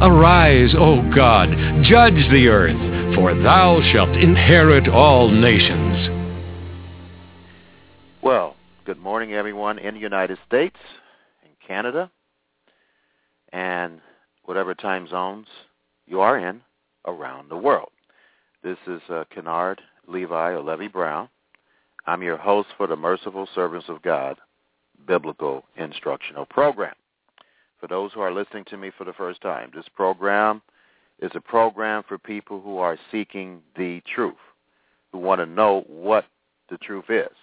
Arise, O God, judge the earth, for thou shalt inherit all nations. Well, good morning, everyone in the United States, in Canada, and whatever time zones you are in around the world. This is uh, Kennard Levi or Levy Brown. I'm your host for the Merciful Servants of God Biblical Instructional Program. For those who are listening to me for the first time, this program is a program for people who are seeking the truth, who want to know what the truth is.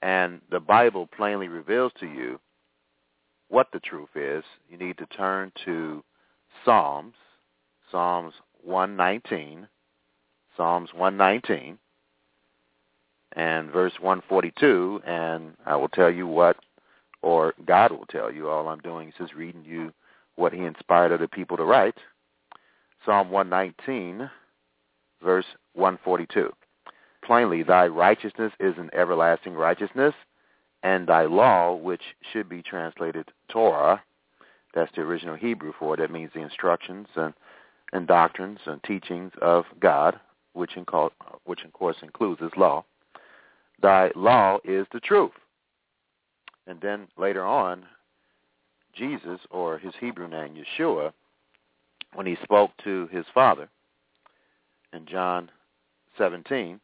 And the Bible plainly reveals to you what the truth is. You need to turn to Psalms, Psalms 119, Psalms 119, and verse 142, and I will tell you what or God will tell you. All I'm doing is just reading you what he inspired other people to write. Psalm 119, verse 142. Plainly, thy righteousness is an everlasting righteousness, and thy law, which should be translated Torah, that's the original Hebrew for it. That means the instructions and, and doctrines and teachings of God, which, in which of course includes his law. Thy law is the truth. And then later on, Jesus, or his Hebrew name, Yeshua, when he spoke to his father in John 17,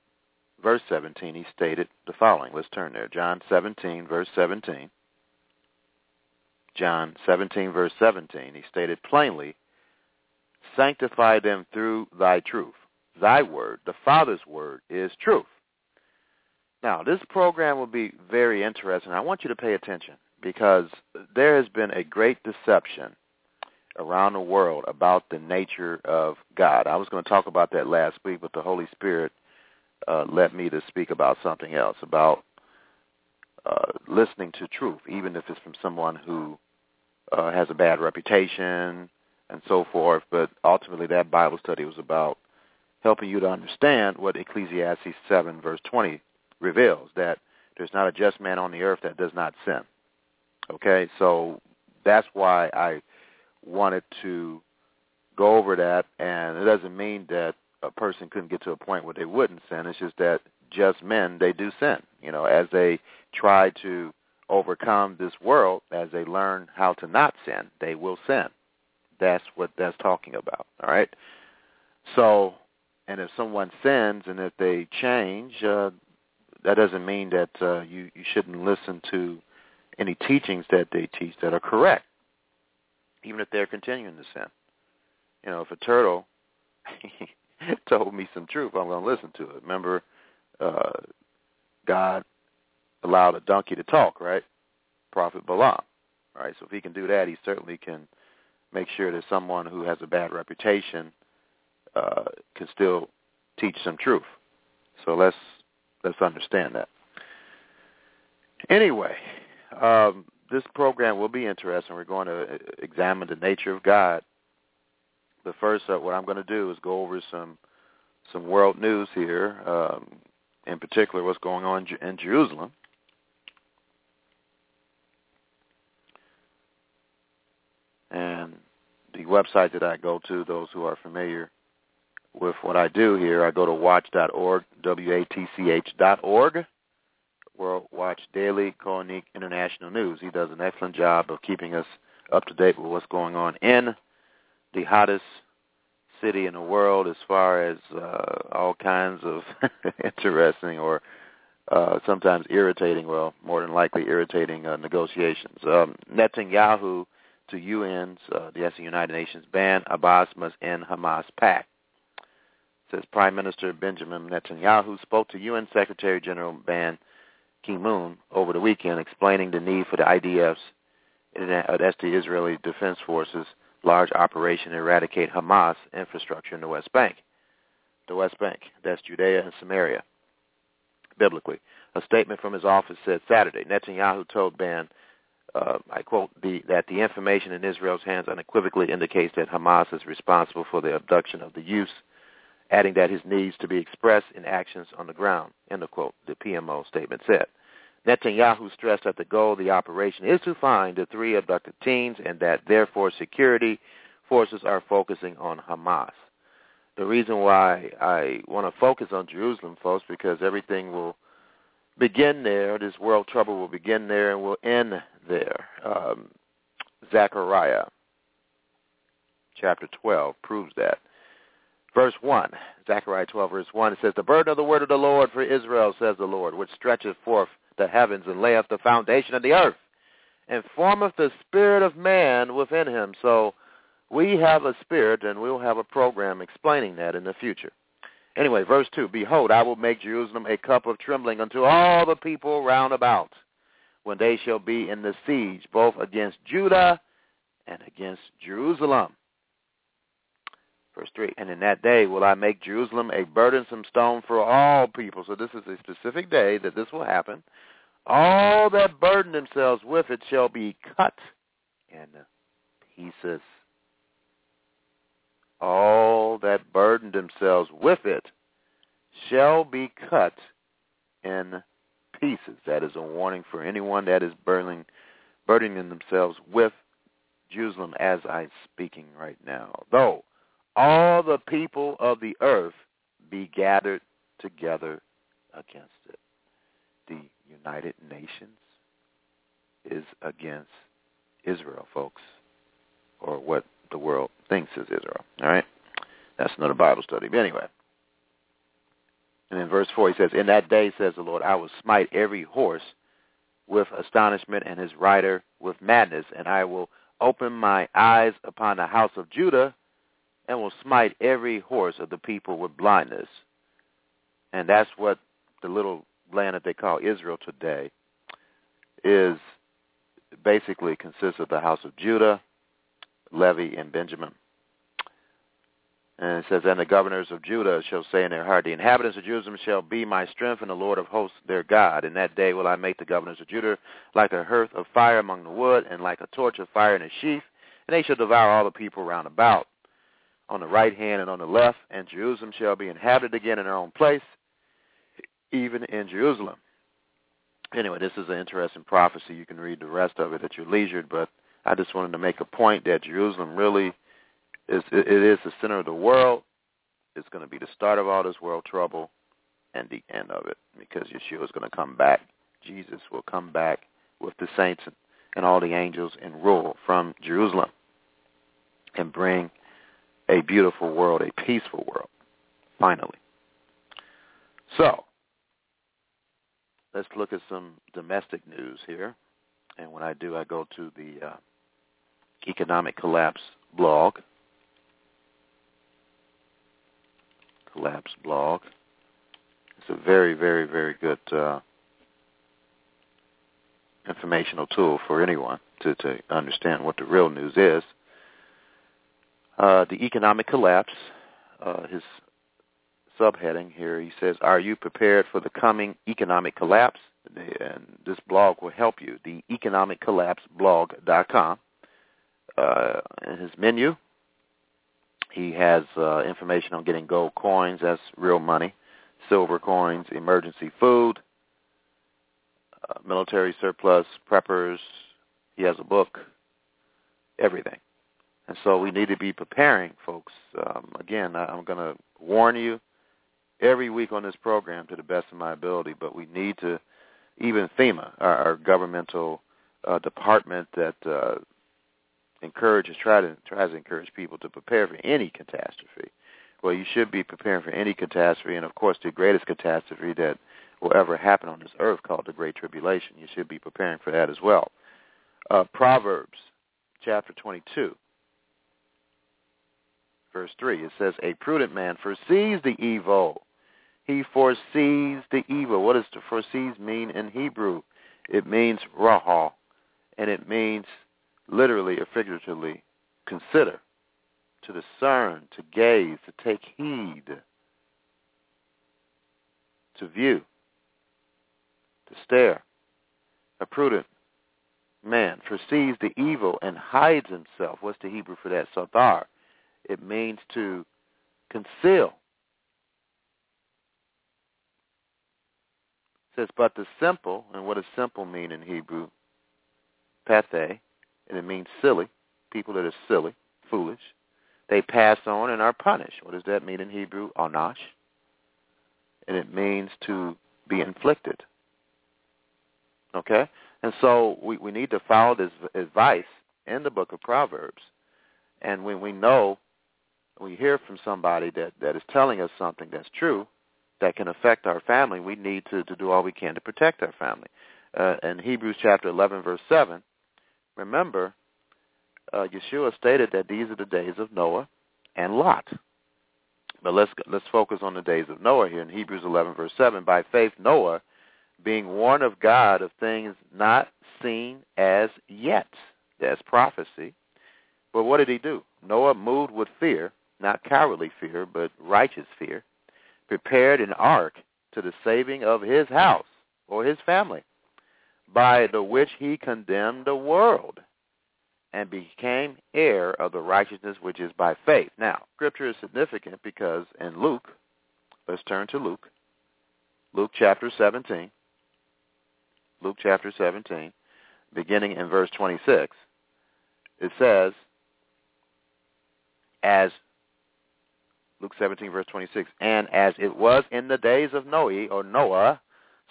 verse 17, he stated the following. Let's turn there. John 17, verse 17. John 17, verse 17, he stated plainly, Sanctify them through thy truth. Thy word, the Father's word, is truth. Now, this program will be very interesting. I want you to pay attention because there has been a great deception around the world about the nature of God. I was going to talk about that last week, but the Holy Spirit uh, led me to speak about something else, about uh, listening to truth, even if it's from someone who uh, has a bad reputation and so forth. But ultimately, that Bible study was about helping you to understand what Ecclesiastes 7, verse 20 reveals that there's not a just man on the earth that does not sin. Okay, so that's why I wanted to go over that, and it doesn't mean that a person couldn't get to a point where they wouldn't sin. It's just that just men, they do sin. You know, as they try to overcome this world, as they learn how to not sin, they will sin. That's what that's talking about. All right. So, and if someone sins and if they change, uh, that doesn't mean that uh, you you shouldn't listen to any teachings that they teach that are correct, even if they're continuing to sin. You know, if a turtle told me some truth, I'm going to listen to it. Remember, uh, God allowed a donkey to talk, right? Prophet Balaam, right? So if he can do that, he certainly can make sure that someone who has a bad reputation uh, can still teach some truth. So let's let's understand that. Anyway, um, this program will be interesting. We're going to examine the nature of God. But first, uh, what I'm going to do is go over some some world news here, um, in particular, what's going on in Jerusalem. And the website that I go to, those who are familiar with what I do here, I go to watch.org, W-A-T-C-H dot org, World Watch Daily, Koenig International News. He does an excellent job of keeping us up to date with what's going on in the hottest city in the world as far as uh, all kinds of interesting or uh, sometimes irritating, well, more than likely irritating uh, negotiations. Um, Netanyahu to UN's, uh, the United Nations, ban Abbas must end Hamas pact. Says Prime Minister Benjamin Netanyahu spoke to UN Secretary General Ban Ki-moon over the weekend, explaining the need for the IDF's, that's the Israeli Defense Forces, large operation to eradicate Hamas infrastructure in the West Bank. The West Bank, that's Judea and Samaria, biblically. A statement from his office said Saturday, Netanyahu told Ban, uh, I quote, the, that the information in Israel's hands unequivocally indicates that Hamas is responsible for the abduction of the youth, adding that his needs to be expressed in actions on the ground, end of quote, the PMO statement said. Netanyahu stressed that the goal of the operation is to find the three abducted teens and that therefore security forces are focusing on Hamas. The reason why I want to focus on Jerusalem, folks, because everything will begin there. This world trouble will begin there and will end there. Um, Zechariah chapter 12 proves that. Verse 1, Zechariah 12, verse 1, it says, The burden of the word of the Lord for Israel, says the Lord, which stretcheth forth the heavens and layeth the foundation of the earth, and formeth the spirit of man within him. So we have a spirit, and we'll have a program explaining that in the future. Anyway, verse 2, Behold, I will make Jerusalem a cup of trembling unto all the people round about, when they shall be in the siege, both against Judah and against Jerusalem. Verse 3, And in that day will I make Jerusalem a burdensome stone for all people. So this is a specific day that this will happen. All that burden themselves with it shall be cut in pieces. All that burden themselves with it shall be cut in pieces. That is a warning for anyone that is burdening, burdening themselves with Jerusalem as I'm speaking right now. Though all the people of the earth be gathered together against it. The United Nations is against Israel, folks, or what the world thinks is Israel. All right? That's another Bible study. But anyway. And in verse 4 he says, In that day, says the Lord, I will smite every horse with astonishment and his rider with madness, and I will open my eyes upon the house of Judah and will smite every horse of the people with blindness. And that's what the little land that they call Israel today is basically consists of the house of Judah, Levi, and Benjamin. And it says, And the governors of Judah shall say in their heart, The inhabitants of Jerusalem shall be my strength, and the Lord of hosts their God. In that day will I make the governors of Judah like a hearth of fire among the wood, and like a torch of fire in a sheaf, and they shall devour all the people round about, on the right hand and on the left, and Jerusalem shall be inhabited again in her own place, even in Jerusalem. Anyway, this is an interesting prophecy. You can read the rest of it at your leisure, but I just wanted to make a point that Jerusalem really is it is the center of the world. It's going to be the start of all this world trouble and the end of it because Yeshua is going to come back. Jesus will come back with the saints and all the angels and rule from Jerusalem and bring a beautiful world, a peaceful world, finally. So, let's look at some domestic news here. And when I do, I go to the uh, Economic Collapse blog. Collapse blog. It's a very, very, very good uh, informational tool for anyone to, to understand what the real news is. Uh, the economic collapse, uh, his subheading here, he says, are you prepared for the coming economic collapse? And this blog will help you. The economiccollapseblog.com. Uh, in his menu, he has uh, information on getting gold coins. That's real money. Silver coins, emergency food, uh, military surplus, preppers. He has a book, everything. And so we need to be preparing, folks. Um, again, I, I'm going to warn you every week on this program to the best of my ability, but we need to, even FEMA, our, our governmental uh, department that uh, encourages try to tries to encourage people to prepare for any catastrophe. Well, you should be preparing for any catastrophe, and of course, the greatest catastrophe that will ever happen on this earth, called the Great Tribulation. You should be preparing for that as well. Uh, Proverbs chapter 22, verse 3. It says, A prudent man foresees the evil. He foresees the evil. What does to foresees mean in Hebrew? It means raha, and it means literally or figuratively consider, to discern, to gaze, to take heed, to view, to stare. A prudent man foresees the evil and hides himself. What's the Hebrew for that? Satar. It means to conceal. It says, but the simple, and what does simple mean in Hebrew? Pathe, and it means silly, people that are silly, foolish. They pass on and are punished. What does that mean in Hebrew? Anash. And it means to be inflicted. Okay? And so we, we need to follow this advice in the book of Proverbs. And when we know, we hear from somebody that, that is telling us something that's true, that can affect our family, we need to, to do all we can to protect our family. Uh, in Hebrews chapter 11, verse 7, remember, uh, Yeshua stated that these are the days of Noah and Lot. But let's let's focus on the days of Noah here in Hebrews 11, verse 7. By faith, Noah, being warned of God of things not seen as yet. That's prophecy. But what did he do? Noah moved with fear, not cowardly fear, but righteous fear, prepared an ark to the saving of his house or his family, by the which he condemned the world and became heir of the righteousness which is by faith. Now, scripture is significant because in Luke, let's turn to Luke, Luke chapter 17, Luke chapter 17, beginning in verse 26, it says, as Luke 17, verse 26, and as it was in the days of Noe, or Noah,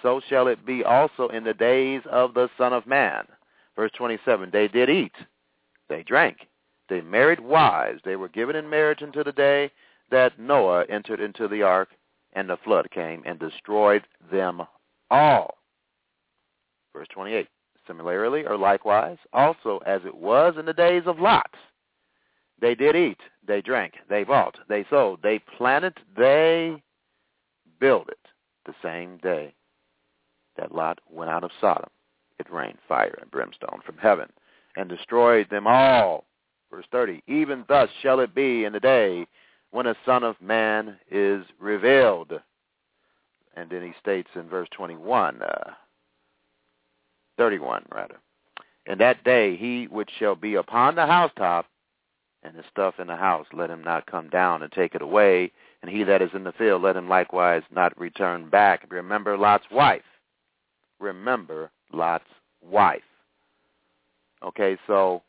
so shall it be also in the days of the Son of Man. Verse 27, they did eat, they drank, they married wives, they were given in marriage until the day that Noah entered into the ark, and the flood came and destroyed them all. Verse 28, similarly or likewise, also as it was in the days of Lot, they did eat, they drank, they bought, they sold, they planted, they built it the same day that Lot went out of Sodom. It rained fire and brimstone from heaven and destroyed them all. Verse 30, even thus shall it be in the day when the Son of Man is revealed. And then he states in verse 21, uh, 31 rather, in that day he which shall be upon the housetop and the stuff in the house, let him not come down and take it away. And he that is in the field, let him likewise not return back. Remember Lot's wife. Remember Lot's wife. Okay, so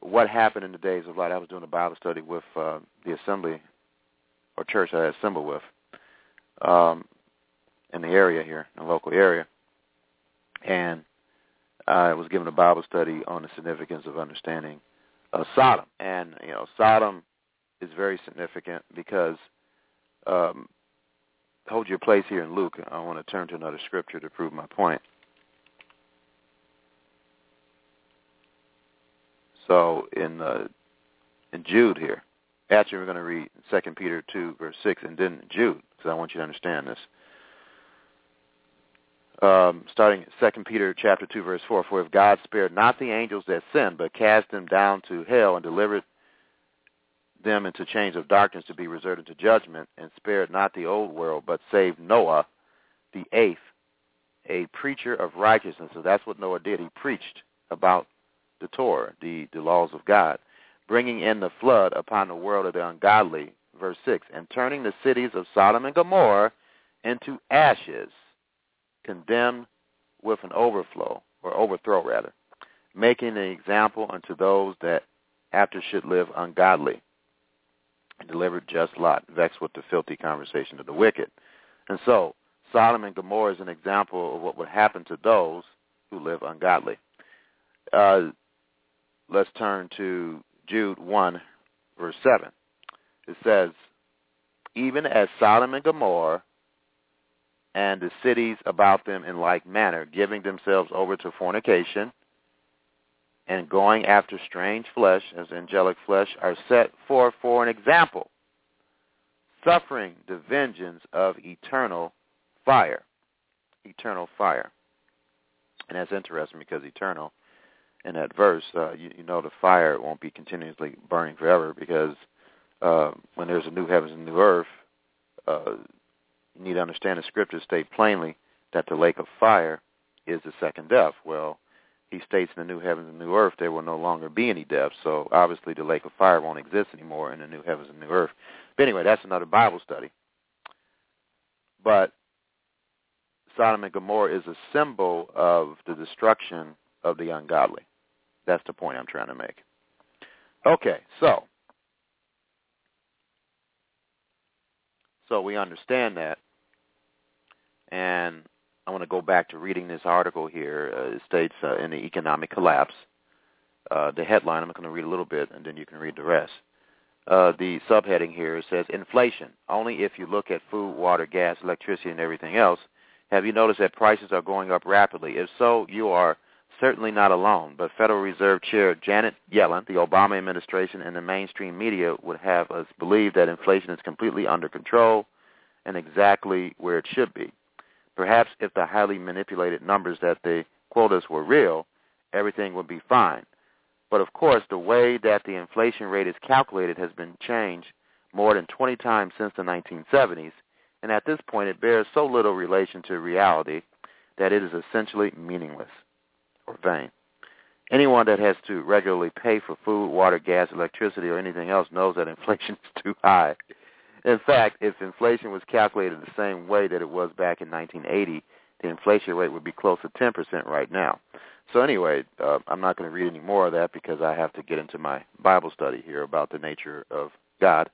what happened in the days of Lot? I was doing a Bible study with uh, the assembly or church I assembled with um, in the area here, in the local area, and I was given a Bible study on the significance of understanding uh, Sodom. And, you know, Sodom is very significant because, um, hold your place here in Luke. I want to turn to another scripture to prove my point. So in uh, in Jude here, actually we're going to read Second Peter two verse six, and then Jude, because I want you to understand this um, starting Second Peter chapter two verse four. For if God spared not the angels that sinned, but cast them down to hell and delivered them into chains of darkness to be reserved unto judgment, and spared not the old world, but saved Noah, the eighth, a preacher of righteousness. So that's what Noah did. He preached about the Torah, the, the laws of God, bringing in the flood upon the world of the ungodly. Verse six, and turning the cities of Sodom and Gomorrah into ashes condemned with an overflow, or overthrow rather, making an example unto those that after should live ungodly, and delivered just Lot, vexed with the filthy conversation of the wicked. And so, Sodom and Gomorrah is an example of what would happen to those who live ungodly. Uh, let's turn to Jude 1, verse 7. It says, Even as Sodom and Gomorrah and the cities about them in like manner, giving themselves over to fornication and going after strange flesh, as angelic flesh, are set forth for an example, suffering the vengeance of eternal fire. Eternal fire. And that's interesting because eternal, in that verse, uh, you, you know the fire won't be continuously burning forever because uh, when there's a new heavens and new earth, uh, you need to understand the scriptures state plainly that the lake of fire is the second death. Well, he states in the new heavens and new earth there will no longer be any death. So obviously the lake of fire won't exist anymore in the new heavens and new earth. But anyway, that's another Bible study. But Sodom and Gomorrah is a symbol of the destruction of the ungodly. That's the point I'm trying to make. Okay, so so we understand that, and I want to go back to reading this article here. Uh, it states uh, in the economic collapse. Uh, the headline, I'm going to read a little bit, and then you can read the rest. Uh, the subheading here says inflation. Only if you look at food, water, gas, electricity, and everything else, have you noticed that prices are going up rapidly. If so, you are certainly not alone. But Federal Reserve Chair Janet Yellen, the Obama administration, and the mainstream media would have us believe that inflation is completely under control and exactly where it should be. Perhaps if the highly manipulated numbers that they quote us were real, everything would be fine. But of course, the way that the inflation rate is calculated has been changed more than 20 times since the 1970s, and at this point it bears so little relation to reality that it is essentially meaningless or vain. Anyone that has to regularly pay for food, water, gas, electricity, or anything else knows that inflation is too high. In fact, if inflation was calculated the same way that it was back in 1980, the inflation rate would be close to 10% right now. So anyway, uh, I'm not going to read any more of that because I have to get into my Bible study here about the nature of God.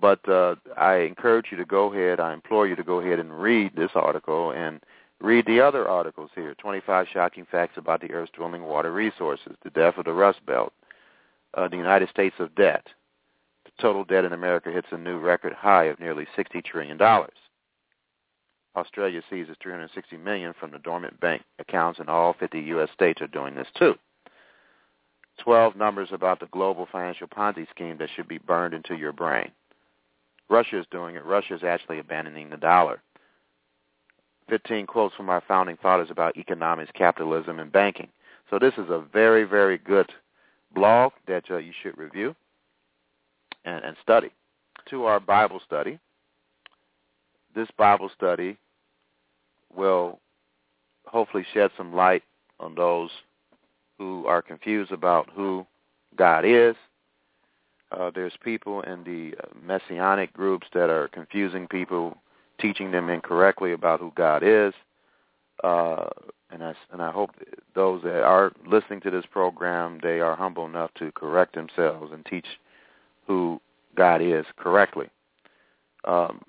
But uh, I encourage you to go ahead, I implore you to go ahead and read this article and read the other articles here, 25 Shocking Facts About the Earth's Dwelling Water Resources, The Death of the Rust Belt, uh, the United States of Debt, total debt in America hits a new record high of nearly $60 trillion. Australia seizes 360 million from the dormant bank accounts, and all 50 U.S. states are doing this too. 12 numbers about the global financial Ponzi scheme that should be burned into your brain. Russia is doing it. Russia is actually abandoning the dollar. 15 quotes from our founding fathers about economics, capitalism, and banking. So this is a very, very good blog that uh, you should review and, and study. To our Bible study. This Bible study will hopefully shed some light on those who are confused about who God is. Uh, there's people in the messianic groups that are confusing people, teaching them incorrectly about who God is. Uh, and I and I hope those that are listening to this program they are humble enough to correct themselves and teach who God is correctly. Um,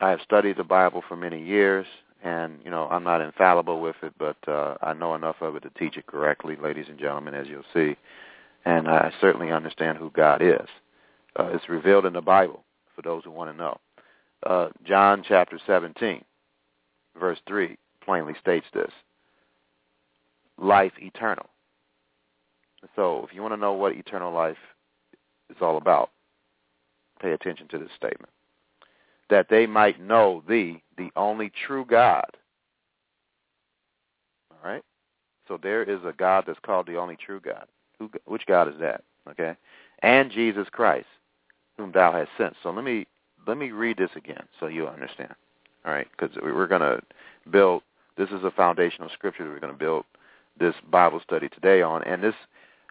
I have studied the Bible for many years, and you know I'm not infallible with it, but uh, I know enough of it to teach it correctly, ladies and gentlemen, as you'll see. And I certainly understand who God is. Uh, it's revealed in the Bible for those who want to know. Uh, John chapter 17, verse 3, plainly states this: life eternal. So, if you want to know what eternal life is all about. Pay attention to this statement. That they might know thee, the only true God. All right? So there is a God that's called the only true God. Who, which God is that? Okay? And Jesus Christ, whom thou hast sent. So let me let me read this again so you understand. All right? Because we're going to build, this is a foundational scripture that we're going to build this Bible study today on. And this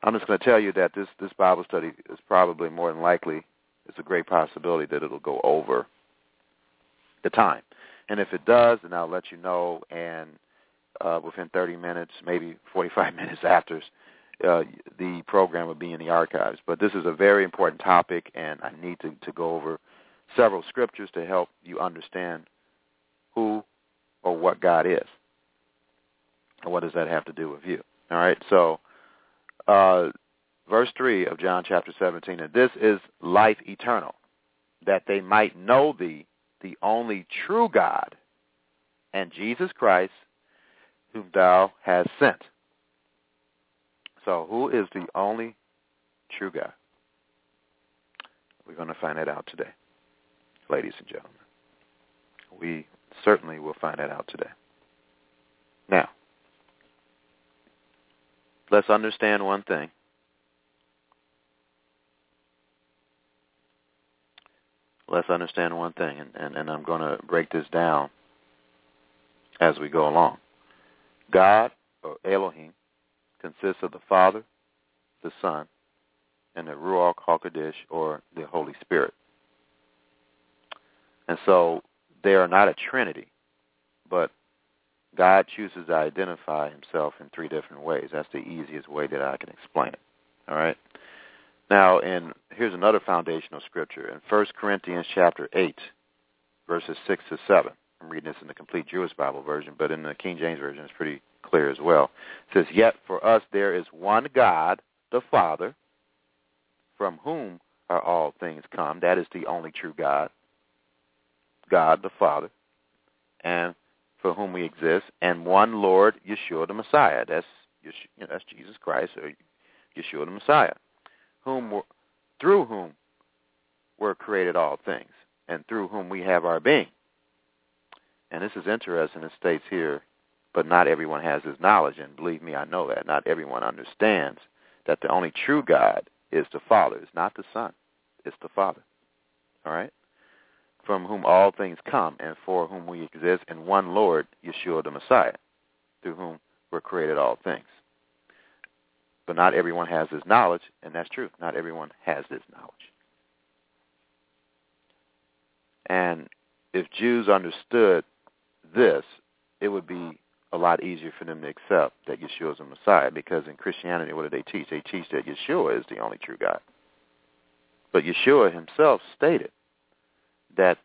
I'm just going to tell you that this this Bible study is probably more than likely it's a great possibility that it'll go over the time. And if it does, then I'll let you know. And uh, within 30 minutes, maybe 45 minutes after, uh, the program will be in the archives. But this is a very important topic, and I need to, to go over several scriptures to help you understand who or what God is. And what does that have to do with you? All right, so uh, verse 3 of John chapter 17, and this is life eternal, that they might know thee, the only true God, and Jesus Christ, whom thou hast sent. So who is the only true God? We're going to find that out today, ladies and gentlemen. We certainly will find that out today. Now, let's understand one thing. Let's understand one thing, and, and, and I'm going to break this down as we go along. God, or Elohim, consists of the Father, the Son, and the Ruach HaKodesh, or the Holy Spirit. And so they are not a trinity, but God chooses to identify himself in three different ways. That's the easiest way that I can explain it. All right? Now, and here's another foundational scripture in 1 Corinthians chapter 8, verses 6 to 7. I'm reading this in the complete Jewish Bible version, but in the King James version it's pretty clear as well. It says, Yet for us there is one God, the Father, from whom are all things come. That is the only true God. God the Father. And for whom we exist, and one Lord, Yeshua the Messiah. That's you know, that's Jesus Christ or Yeshua the Messiah, whom through whom were created all things, and through whom we have our being. And this is interesting. It states here, but not everyone has this knowledge, and believe me, I know that. Not everyone understands that the only true God is the Father. It's not the Son. It's the Father. All right? From whom all things come and for whom we exist, and one Lord, Yeshua the Messiah, through whom were created all things. But not everyone has this knowledge, and that's true. Not everyone has this knowledge. And if Jews understood this, it would be a lot easier for them to accept that Yeshua is the Messiah, because in Christianity, what do they teach? They teach that Yeshua is the only true God. But Yeshua himself stated that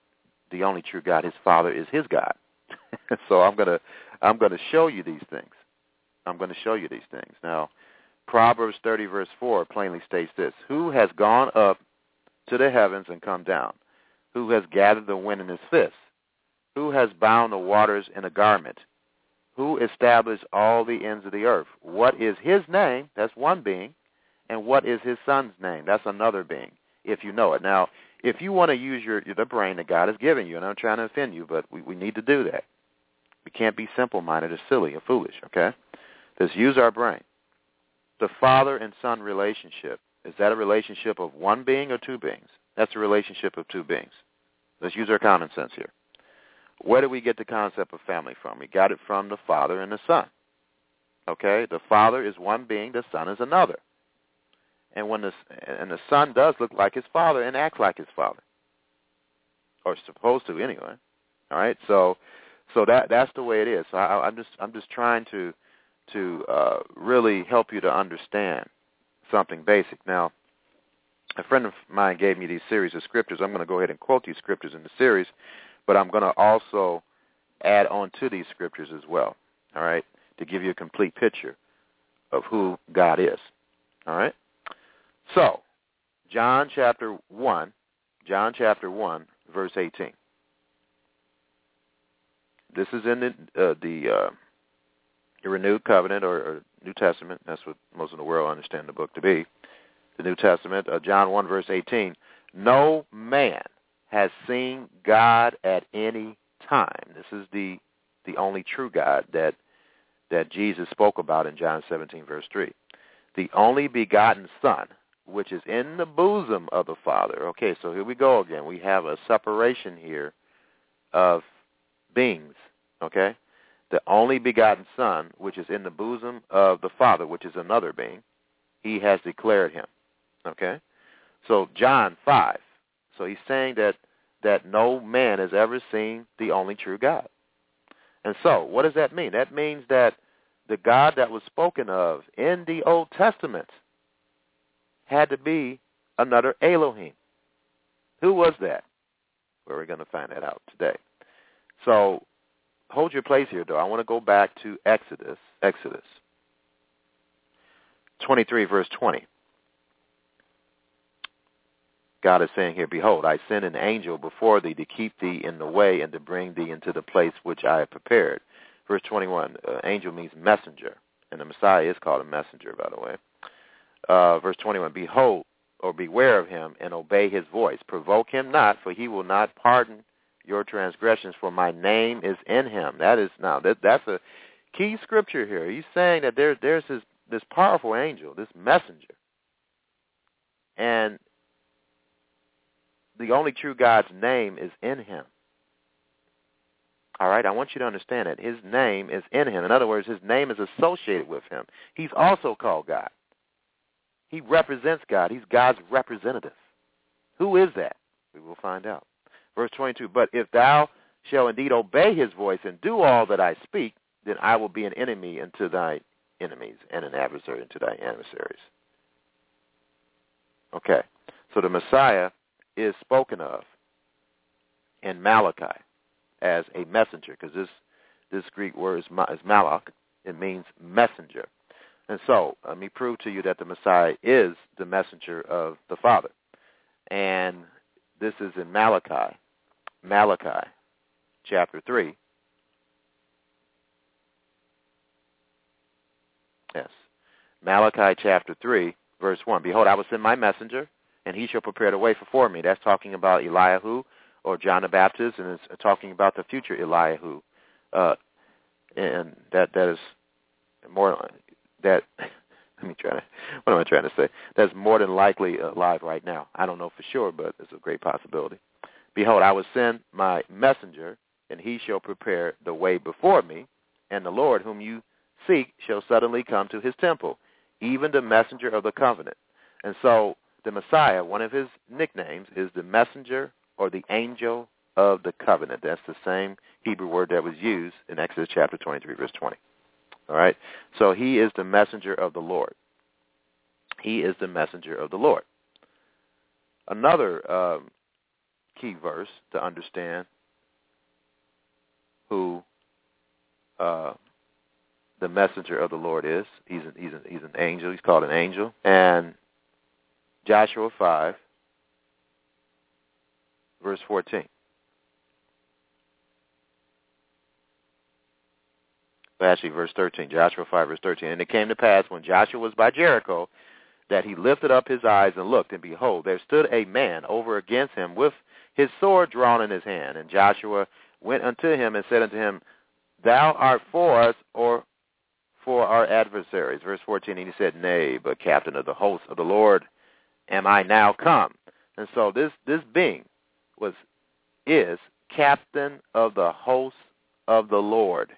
the only true God, his Father, is his God. so I'm gonna I'm gonna show you these things. I'm going to show you these things. Now, Proverbs 30 verse 4 plainly states this: Who has gone up to the heavens and come down? Who has gathered the wind in his fist? Who has bound the waters in a garment? Who established all the ends of the earth? What is his name? That's one being. And what is his son's name? That's another being, if you know it. Now, if you want to use your the brain that God has given you, and I'm trying to offend you, but we, we need to do that. We can't be simple-minded or silly or foolish, okay? Let's use our brain. The father and son relationship, is that a relationship of one being or two beings? That's a relationship of two beings. Let's use our common sense here. Where do we get the concept of family from? We got it from the father and the son. Okay? The father is one being, the son is another and when the and the son does look like his father and acts like his father, or supposed to anyway. All right, so so that that's the way it is. So I, I'm just I'm just trying to to uh, really help you to understand something basic. Now, a friend of mine gave me these series of scriptures. I'm going to go ahead and quote these scriptures in the series, but I'm going to also add on to these scriptures as well. All right, to give you a complete picture of who God is. All right. So, John chapter 1, John chapter 1, verse 18. This is in the, uh, the, uh, the renewed covenant or, or, New Testament. That's what most of the world understand the book to be. The New Testament, uh, John 1, verse 18. No man has seen God at any time. This is the the only true God that that Jesus spoke about in John 17, verse 3. The only begotten Son, which is in the bosom of the Father. Okay, so here we go again. We have a separation here of beings, okay? The only begotten Son, which is in the bosom of the Father, which is another being, he has declared him. Okay? So John 5. So he's saying that that no man has ever seen the only true God. And so, what does that mean? That means that the God that was spoken of in the Old Testament had to be another Elohim. Who was that? Well, we're going to find that out today. So hold your place here, though. I want to go back to Exodus. Exodus. 23, verse 20. God is saying here, Behold, I send an angel before thee to keep thee in the way and to bring thee into the place which I have prepared. Verse 21, uh, angel means messenger, and the Messiah is called a messenger, by the way. Uh, verse 21, Behold, or beware of him, and obey his voice. Provoke him not, for he will not pardon your transgressions, for my name is in him. That is now that that's a key scripture here. He's saying that there there's this this powerful angel, this messenger. And the only true God's name is in him. All right, I want you to understand that his name is in him. In other words, his name is associated with him. He's also called God. He represents God. He's God's representative. Who is that? We will find out. Verse 22, But if thou shalt indeed obey his voice and do all that I speak, then I will be an enemy unto thy enemies and an adversary unto thy adversaries. Okay, so the Messiah is spoken of in Malachi as a messenger, because this this Greek word is, is malak. It means messenger. And so let me prove to you that the Messiah is the messenger of the Father. And this is in Malachi, Malachi chapter 3. Yes. Malachi chapter 3, verse 1. Behold, I will send my messenger, and he shall prepare the way before me. That's talking about Eliyahu or John the Baptist, and it's talking about the future Eliyahu. Uh, and that that is more that let me try to what am I trying to say? That's more than likely alive right now. I don't know for sure, but it's a great possibility. Behold, I will send my messenger, and he shall prepare the way before me, and the Lord whom you seek shall suddenly come to his temple, even the messenger of the covenant. And so the Messiah, one of his nicknames is the messenger or the angel of the covenant. That's the same Hebrew word that was used in Exodus chapter 23, verse 20. All right? So he is the messenger of the Lord. He is the messenger of the Lord. Another um, key verse to understand who uh, the messenger of the Lord is. He's an, he's, an, he's an angel. He's called an angel. And Joshua 5, verse 14. Actually verse 13, Joshua 5, verse 13. And it came to pass when Joshua was by Jericho that he lifted up his eyes and looked, and behold, there stood a man over against him with his sword drawn in his hand. And Joshua went unto him and said unto him, Thou art for us or for our adversaries. Verse 14, and he said, Nay, but captain of the host of the Lord am I now come. And so this, this being was is captain of the host of the Lord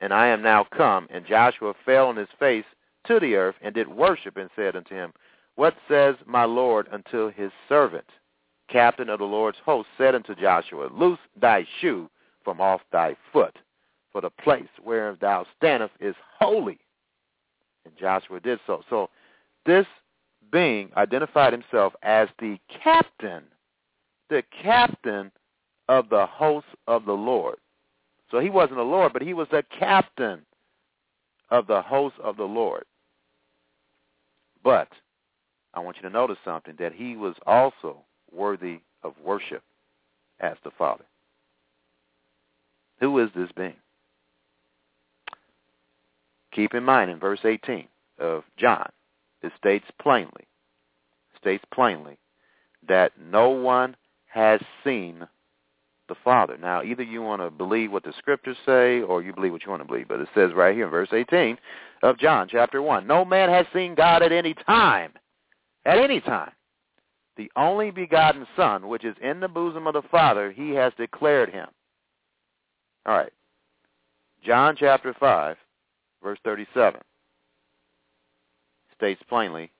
and I am now come. And Joshua fell on his face to the earth and did worship and said unto him, What says my Lord unto his servant? Captain of the Lord's host said unto Joshua, Loose thy shoe from off thy foot, for the place wherein thou standest is holy. And Joshua did so. So this being identified himself as the captain, the captain of the host of the Lord. So he wasn't a Lord, but he was the captain of the host of the Lord. But I want you to notice something, that he was also worthy of worship as the Father. Who is this being? Keep in mind in verse 18 of John, it states plainly, states plainly that no one has seen the Father. Now, either you want to believe what the Scriptures say or you believe what you want to believe. But it says right here in verse 18 of John chapter 1, No man has seen God at any time. At any time. The only begotten Son, which is in the bosom of the Father, he has declared him. All right. John chapter 5, verse 37 states plainly,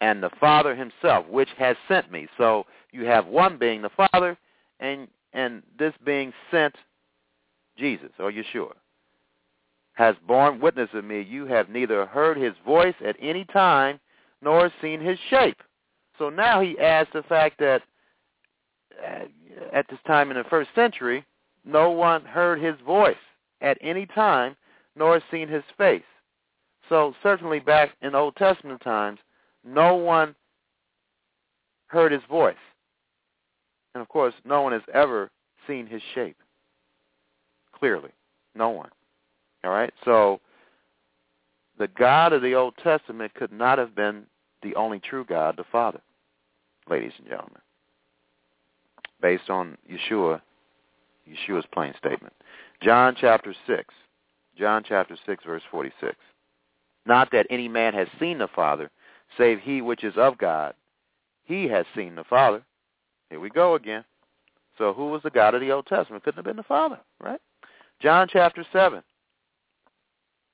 and the Father himself, which has sent me. So you have one being the Father, and and this being sent Jesus or Yeshua has borne witness of me. You have neither heard his voice at any time nor seen his shape. So now he adds the fact that uh, at this time in the first century, no one heard his voice at any time nor seen his face. So certainly back in Old Testament times, no one heard his voice. And of course, no one has ever seen his shape. Clearly. No one. All right? So the God of the Old Testament could not have been the only true God, the Father, ladies and gentlemen, based on Yeshua, Yeshua's plain statement. John chapter 6. John chapter 6, verse 46. Not that any man has seen the Father, save he which is of God. He has seen the Father. Here we go again. So who was the God of the Old Testament? Couldn't have been the Father, right? John chapter 7.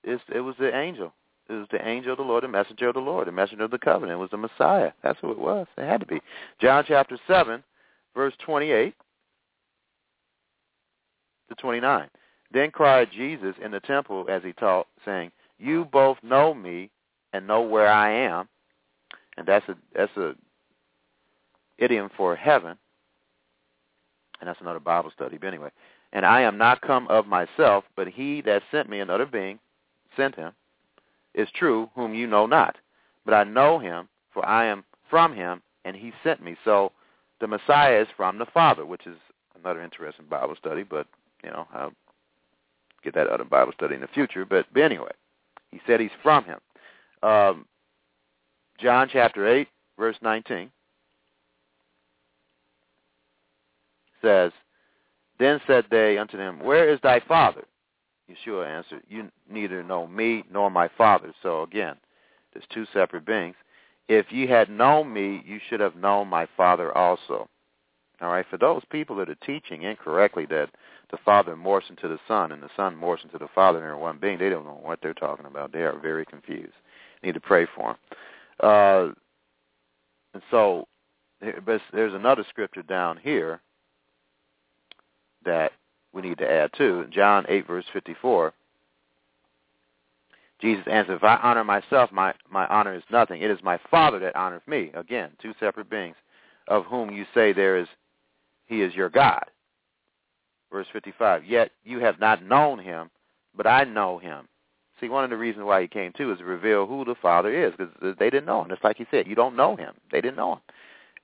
It's, it was the angel. It was the angel of the Lord, the messenger of the Lord, the messenger of the covenant. It was the Messiah. That's who it was. It had to be. John chapter 7, verse 28 to 29. Then cried Jesus in the temple as he taught, saying, You both know me and know where I am. And that's a that's a idiom for heaven. And that's another Bible study. But anyway. And I am not come of myself, but he that sent me, another being, sent him, is true, whom you know not. But I know him, for I am from him, and he sent me. So the Messiah is from the Father, which is another interesting Bible study, but, you know, I'll get that other Bible study in the future. But, but anyway, he said he's from him. Um, John chapter 8, verse 19 says, Then said they unto him, Where is thy Father? Yeshua answered, You neither know me nor my Father. So again, there's two separate beings. If ye had known me, you should have known my Father also. All right, for those people that are teaching incorrectly that the Father morphs into the Son and the Son morphs into the Father and they're one being, they don't know what they're talking about. They are very confused. need to pray for them. Uh, and so, but there's another scripture down here that we need to add too. John 8, verse 54. Jesus answered, If I honor myself, my, my honor is nothing. It is my Father that honors me. Again, two separate beings, of whom you say there is he is your God. Verse 55, Yet you have not known him, but I know him. See, one of the reasons why he came too is to reveal who the Father is, because they didn't know him. Just like he said, you don't know him. They didn't know him.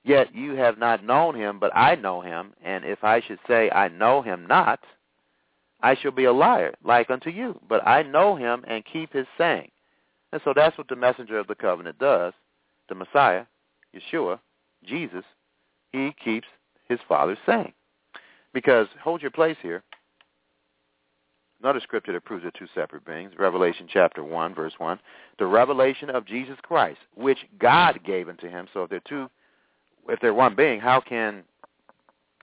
Yet you have not known him, but I know him. And if I should say I know him not, I shall be a liar like unto you. But I know him and keep his saying. And so that's what the messenger of the covenant does. The Messiah, Yeshua, Jesus, he keeps his father's saying. Because, hold your place here, another scripture that proves it two separate beings, Revelation chapter 1, verse 1, the revelation of Jesus Christ, which God gave unto him. So if they're two if they're one being, how can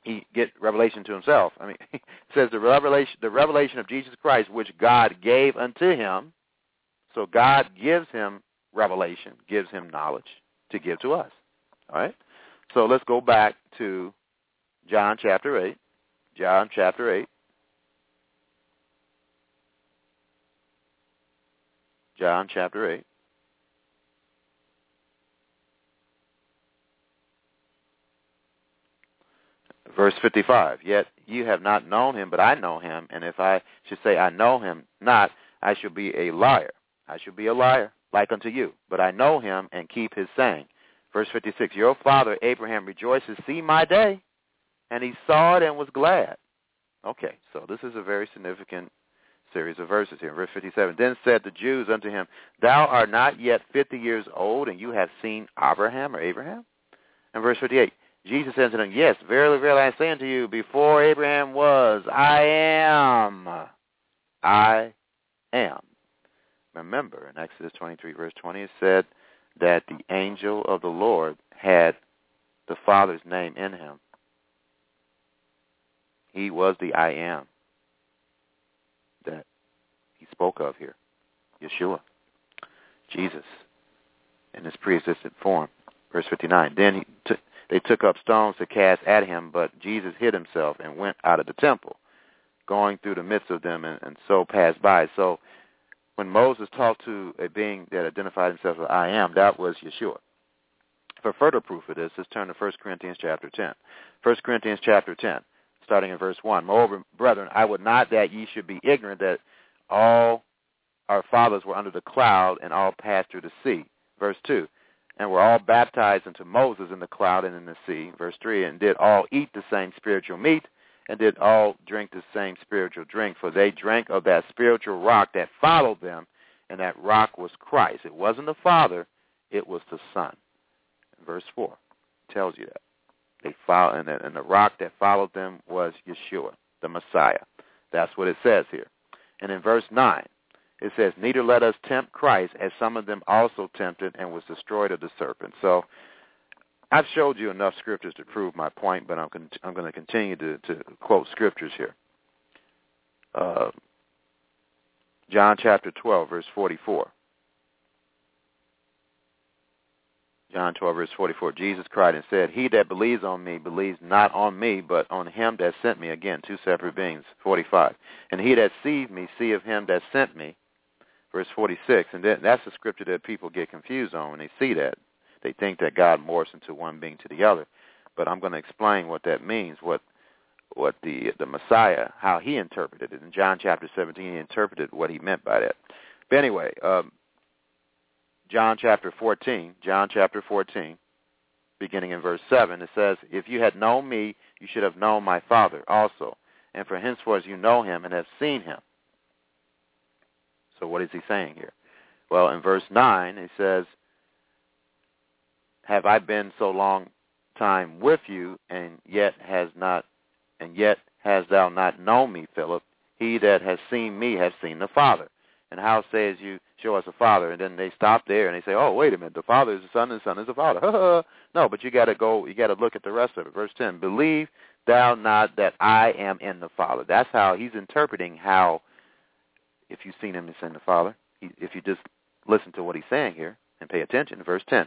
he get revelation to himself? I mean, it says the revelation, the revelation of Jesus Christ, which God gave unto him. So God gives him revelation, gives him knowledge to give to us. All right. So let's go back to John chapter eight. John chapter eight. John chapter 8. Verse 55, Yet you have not known him, but I know him, and if I should say I know him not, I shall be a liar. I shall be a liar, like unto you. But I know him and keep his saying. Verse 56, Your father Abraham rejoices, to see my day, and he saw it and was glad. Okay, so this is a very significant series of verses here. Verse 57, Then said the Jews unto him, Thou art not yet fifty years old, and you have seen Abraham or Abraham? And verse 58, Jesus said to them, Yes, verily, verily, I say unto you, before Abraham was, I am. I am. Remember, in Exodus 23, verse 20, it said that the angel of the Lord had the Father's name in him. He was the I am that he spoke of here, Yeshua, Jesus, in his pre-existent form. Verse 59. Then he took they took up stones to cast at him, but Jesus hid himself and went out of the temple, going through the midst of them, and, and so passed by. So when Moses talked to a being that identified himself as I am, that was Yeshua. For further proof of this, let's turn to 1 Corinthians chapter 10. 1 Corinthians chapter 10, starting in verse 1. Moreover, brethren, I would not that ye should be ignorant that all our fathers were under the cloud and all passed through the sea. Verse 2. And were all baptized into Moses in the cloud and in the sea. Verse 3. And did all eat the same spiritual meat and did all drink the same spiritual drink, for they drank of that spiritual rock that followed them, and that rock was Christ. It wasn't the Father, it was the Son. Verse 4 tells you that. They follow, and the, and the rock that followed them was Yeshua, the Messiah. That's what it says here. And in verse 9, it says, Neither let us tempt Christ, as some of them also tempted and was destroyed of the serpent. So I've showed you enough scriptures to prove my point, but I'm, con- I'm going to continue to, quote scriptures here. Uh, John chapter 12, verse 44. John 12, verse 44, Jesus cried and said, He that believes on me believes not on me, but on him that sent me. Again, two separate beings. 45. And he that sees me seeth him that sent me. Verse 46. And that's the scripture that people get confused on when they see that. They think that God morphs into one being to the other. But I'm going to explain what that means, what what the the Messiah, how he interpreted it. In John chapter 17, he interpreted what he meant by that. But anyway, um, John chapter 14, John chapter 14, beginning in verse 7, it says, If you had known me, you should have known my Father also. And for henceforth you know him and have seen him. So what is he saying here? Well, in verse 9, he says, Have I been so long time with you, and yet has not, and yet hast thou not known me, Philip? He that has seen me has seen the Father. And how says you, show us the Father, and then they stop there and they say, oh, wait a minute, the Father is the Son, and the Son is the Father. no, but you got to go, you got to look at the rest of it. Verse 10, believe thou not that I am in the Father. That's how he's interpreting how, if you've seen him, you've seen the Father. He, if you just listen to what he's saying here and pay attention, verse 10,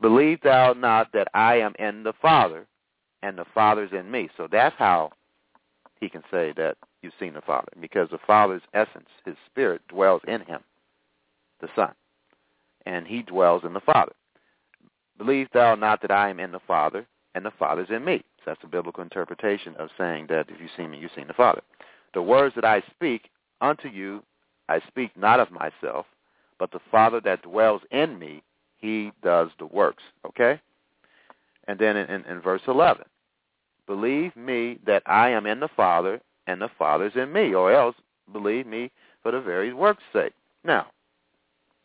believe thou not that I am in the Father, and the Father's in me. So that's how he can say that you've seen the Father, because the Father's essence, his spirit, dwells in him the Son, and he dwells in the Father. Believe thou not that I am in the Father, and the Father's in me. So that's a biblical interpretation of saying that if you see me, you've seen the Father. The words that I speak unto you, I speak not of myself, but the Father that dwells in me, he does the works. Okay? And then in, in, in verse 11, believe me that I am in the Father, and the Father's in me, or else believe me for the very work's sake. Now,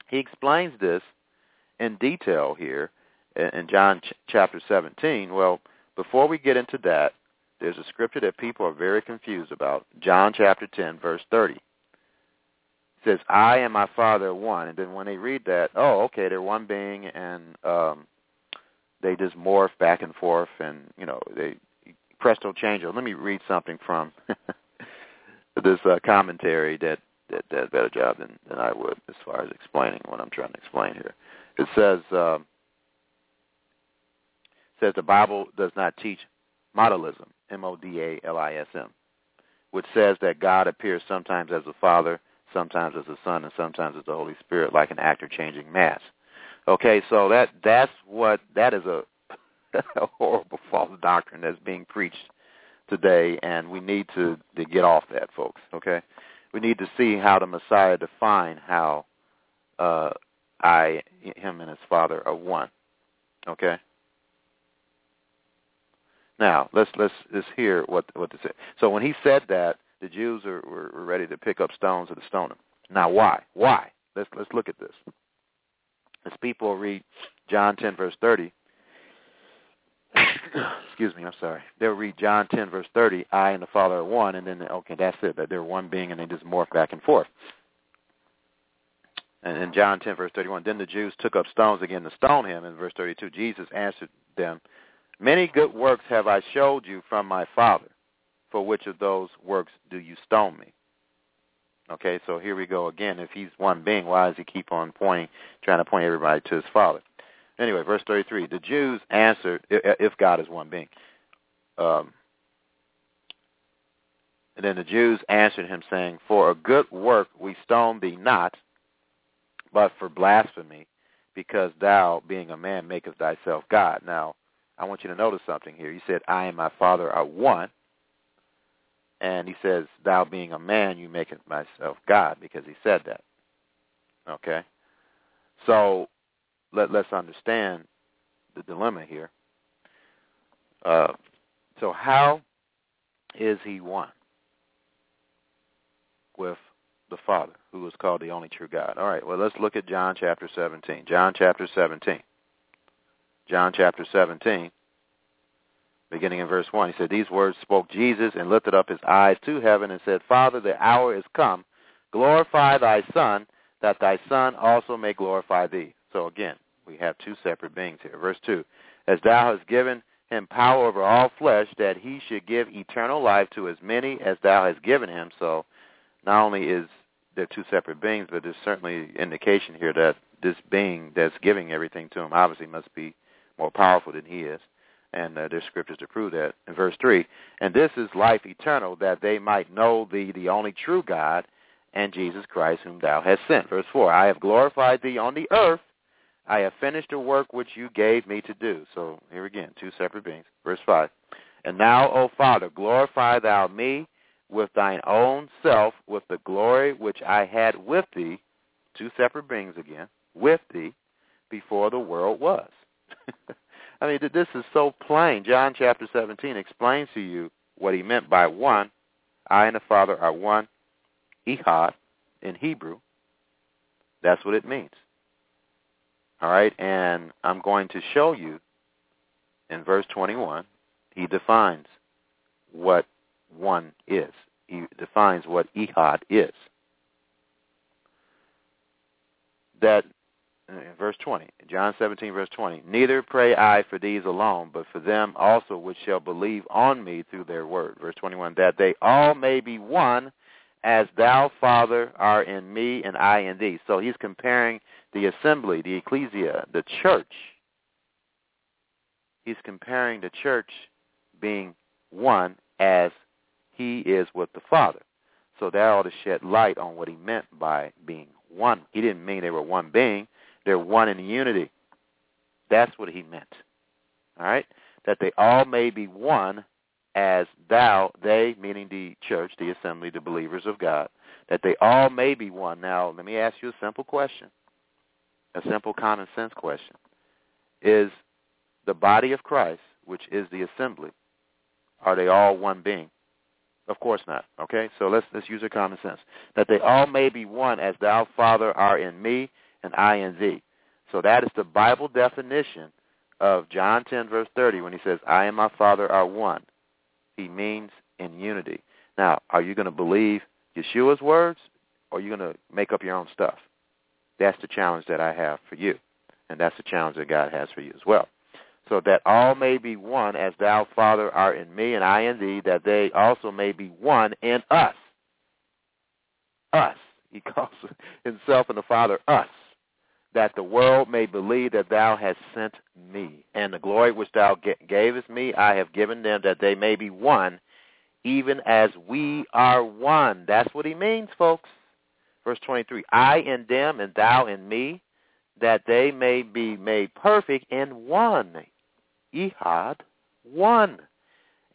he explains this in detail here in John ch- chapter 17. Well, before we get into that, there's a scripture that people are very confused about. John chapter 10, verse 30. Says, I and my Father are one. And then when they read that, oh, okay, they're one being, and um, they just morph back and forth, and, you know, they presto change. Let me read something from this uh, commentary that that did a better job than, than I would as far as explaining what I'm trying to explain here. It says um, says the Bible does not teach modalism, M-O-D-A-L-I-S-M, which says that God appears sometimes as the Father, sometimes as the Son, and sometimes as the Holy Spirit, like an actor changing mass. Okay, so that that's what that is a, a horrible false doctrine that's being preached today, and we need to to get off that, folks. Okay, we need to see how the Messiah defined how uh, I, him, and his Father are one. Okay. Now let's let's let's hear what what to say. So when he said that, the Jews are, were, were ready to pick up stones to stone him. Now why? Why? Let's let's look at this. As people read John 10 verse 30, excuse me, I'm sorry. They'll read John 10, verse 30, I and the Father are one, and then, okay, that's it, that they're one being, and they just morph back and forth. And in John 10, verse 31, then the Jews took up stones again to stone him. In verse 32, Jesus answered them, Many good works have I showed you from my Father. For which of those works do you stone me? Okay, so here we go again. If he's one being, why does he keep on pointing, trying to point everybody to his Father? Anyway, verse 33, the Jews answered, if God is one being. Um, and then the Jews answered him, saying, For a good work we stone thee not, but for blasphemy, because thou, being a man, makest thyself God. Now, I want you to notice something here. He said, I and my Father are one. And he says, thou being a man, you make myself God, because he said that. Okay? So let, let's understand the dilemma here. Uh, so how is he one with the Father, who is called the only true God? All right, well, let's look at John chapter 17. John chapter 17. John chapter 17, beginning in verse 1. He said, These words spoke Jesus and lifted up his eyes to heaven and said, Father, the hour is come. Glorify thy Son, that thy Son also may glorify thee. So again, we have two separate beings here. Verse 2, As thou hast given him power over all flesh, that he should give eternal life to as many as thou hast given him. So not only is there two separate beings, but there's certainly indication here that this being that's giving everything to him obviously must be more powerful than he is. And uh, there's scriptures to prove that. In verse 3, and this is life eternal, that they might know thee, the only true God, and Jesus Christ, whom thou hast sent. Verse 4, I have glorified thee on the earth. I have finished the work which you gave me to do. So here again, two separate beings. Verse 5, and now, O Father, glorify thou me with thine own self, with the glory which I had with thee, two separate beings again, with thee, before the world was. I mean, this is so plain. John chapter 17 explains to you what he meant by one. I and the Father are one. Ehad in Hebrew. That's what it means. All right, and I'm going to show you in verse 21, he defines what one is. He defines what Ehad is. That verse 20, John 17, verse 20. Neither pray I for these alone, but for them also which shall believe on me through their word. Verse 21, that they all may be one, as thou, Father, are in me and I in thee. So he's comparing the assembly, the ecclesia, the church. He's comparing the church being one as he is with the Father. So that ought to shed light on what he meant by being one. He didn't mean they were one being. They're one in unity. That's what he meant. All right? That they all may be one as thou, they, meaning the church, the assembly, the believers of God, that they all may be one. Now, let me ask you a simple question, a simple common sense question. Is the body of Christ, which is the assembly, are they all one being? Of course not. Okay, so let's let's use our common sense. That they all may be one, as thou, Father, are in me, and I in thee. So that is the Bible definition of John 10, verse 30, when he says, I and my Father are one. He means in unity. Now, are you going to believe Yeshua's words, or are you going to make up your own stuff? That's the challenge that I have for you, and that's the challenge that God has for you as well. So that all may be one, as thou, Father, art in me, and I in thee, that they also may be one in us. Us. He calls himself and the Father us that the world may believe that thou hast sent me. And the glory which thou gavest me, I have given them, that they may be one, even as we are one. That's what he means, folks. Verse 23, I in them and thou in me, that they may be made perfect in one. Ehad, one.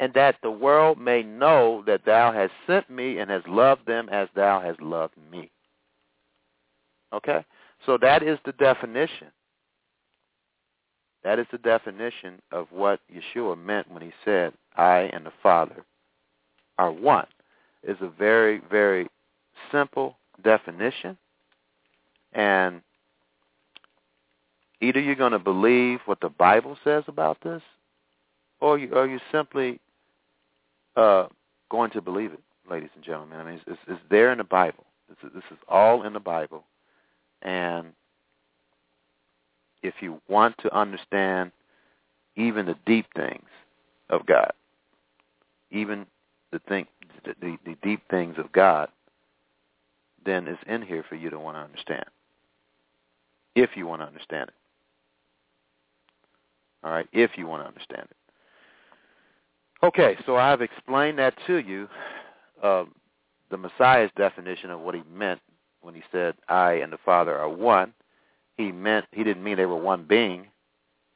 And that the world may know that thou hast sent me and hast loved them as thou hast loved me. Okay? So that is the definition. That is the definition of what Yeshua meant when he said, I and the Father are one. It's a very, very simple definition. And either you're going to believe what the Bible says about this, or you, or you simply uh, going to believe it, ladies and gentlemen. I mean, it's, it's, it's there in the Bible. This is all in the Bible. And if you want to understand even the deep things of God, even the, thing, the, the, the deep things of God, then it's in here for you to want to understand. If you want to understand it. All right, if you want to understand it. Okay, so I've explained that to you, uh, the Messiah's definition of what he meant when he said I and the Father are one, he meant he didn't mean they were one being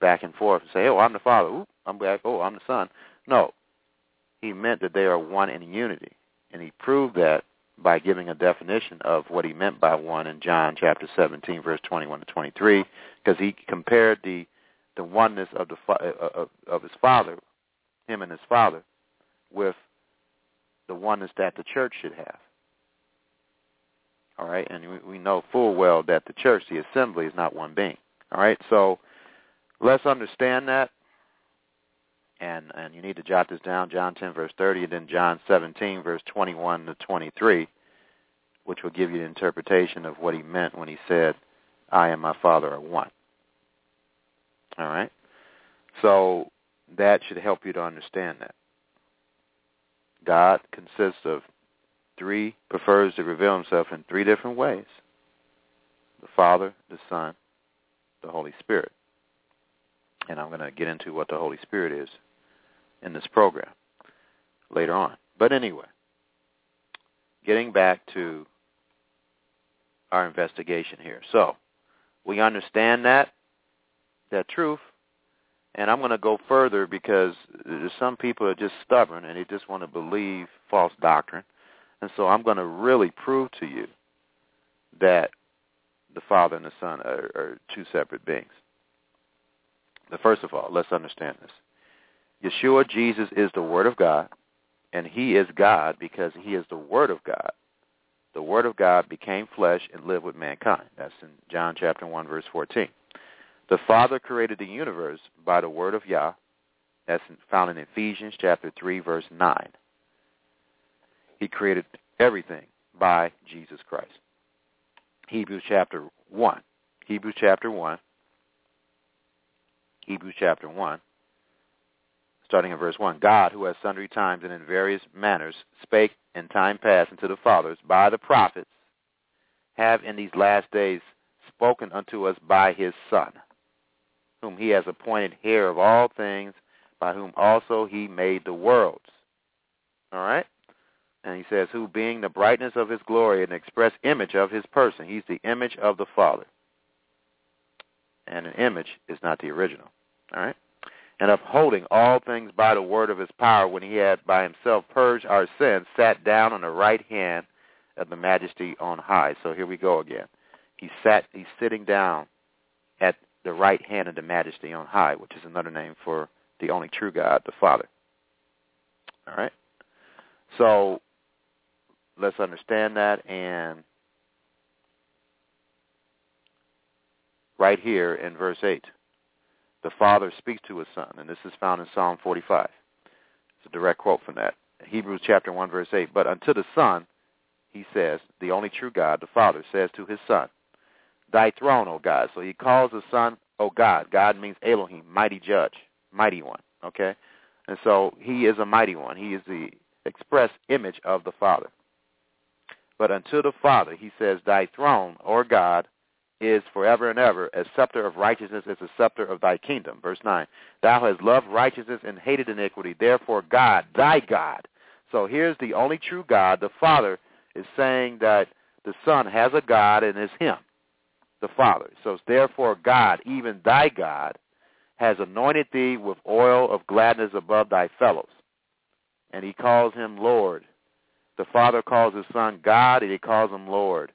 back and forth and say, Oh, I'm the Father, I'm back, oh, I'm the Son. No. He meant that they are one in unity. And he proved that by giving a definition of what he meant by one in John chapter 17, verse 21 to 23, because he compared the the oneness of the of, uh, uh, of his father, him and his father, with the oneness that the church should have. All right, and we, we know full well that the church, the assembly, is not one being. All right, so let's understand that, and and you need to jot this down: John 10 verse 30, and then John 17 verse 21 to 23, which will give you the interpretation of what he meant when he said, "I and my Father are one." All right, so that should help you to understand that. God consists of three, prefers to reveal himself in three different ways. The Father, the Son, the Holy Spirit. And I'm going to get into what the Holy Spirit is in this program later on. But anyway, getting back to our investigation here. So, we understand that, that truth, and I'm going to go further because some people are just stubborn and they just want to believe false doctrine. And so I'm going to really prove to you that the Father and the Son are, are two separate beings. But first of all, let's understand this. Yeshua, Jesus, is the Word of God, and he is God because he is the Word of God. The Word of God became flesh and lived with mankind. That's in John chapter 1, verse 14. The Father created the universe by the word of Yah. That's found in Ephesians chapter 3, verse 9. He created everything by Jesus Christ. Hebrews chapter 1. Hebrews chapter 1. Hebrews chapter 1, starting in verse 1. God, who has sundry times and in various manners spake in time past unto the fathers by the prophets, have in these last days spoken unto us by his Son whom he has appointed heir of all things, by whom also he made the worlds. All right? And he says, who being the brightness of his glory and express image of his person, he's the image of the Father. And an image is not the original. All right? And upholding all things by the word of his power, when he had by himself purged our sins, sat down on the right hand of the majesty on high. So here we go again. He sat he's sitting down at the right hand of the majesty on high, which is another name for the only true God, the Father. All right? So let's understand that and right here in verse 8, the Father speaks to his Son, and this is found in Psalm 45. It's a direct quote from that. Hebrews chapter 1, verse 8. But unto the Son, he says, the only true God, the Father, says to his Son, thy throne, O God. So he calls the Son, O God. God means Elohim, mighty judge, mighty one. Okay? And so he is a mighty one. He is the express image of the Father. But unto the Father, he says, Thy throne, or God, is forever and ever. A scepter of righteousness is a scepter of thy kingdom. Verse 9. Thou hast loved righteousness and hated iniquity. Therefore God, thy God. So here's the only true God. The Father is saying that the Son has a God and is him the Father. So therefore God, even thy God, has anointed thee with oil of gladness above thy fellows. And he calls him Lord. The Father calls his Son God, and he calls him Lord.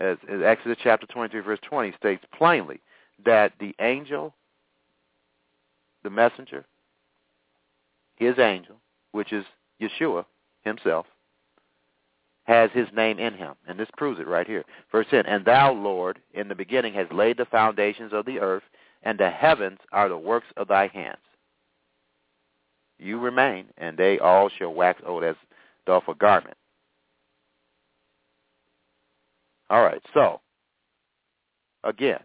As, as Exodus chapter 23, verse 20 states plainly that the angel, the messenger, his angel, which is Yeshua himself, has his name in him. And this proves it right here. Verse 10, And thou, Lord, in the beginning has laid the foundations of the earth, and the heavens are the works of thy hands. You remain, and they all shall wax old as doth a garment. All right, so, again,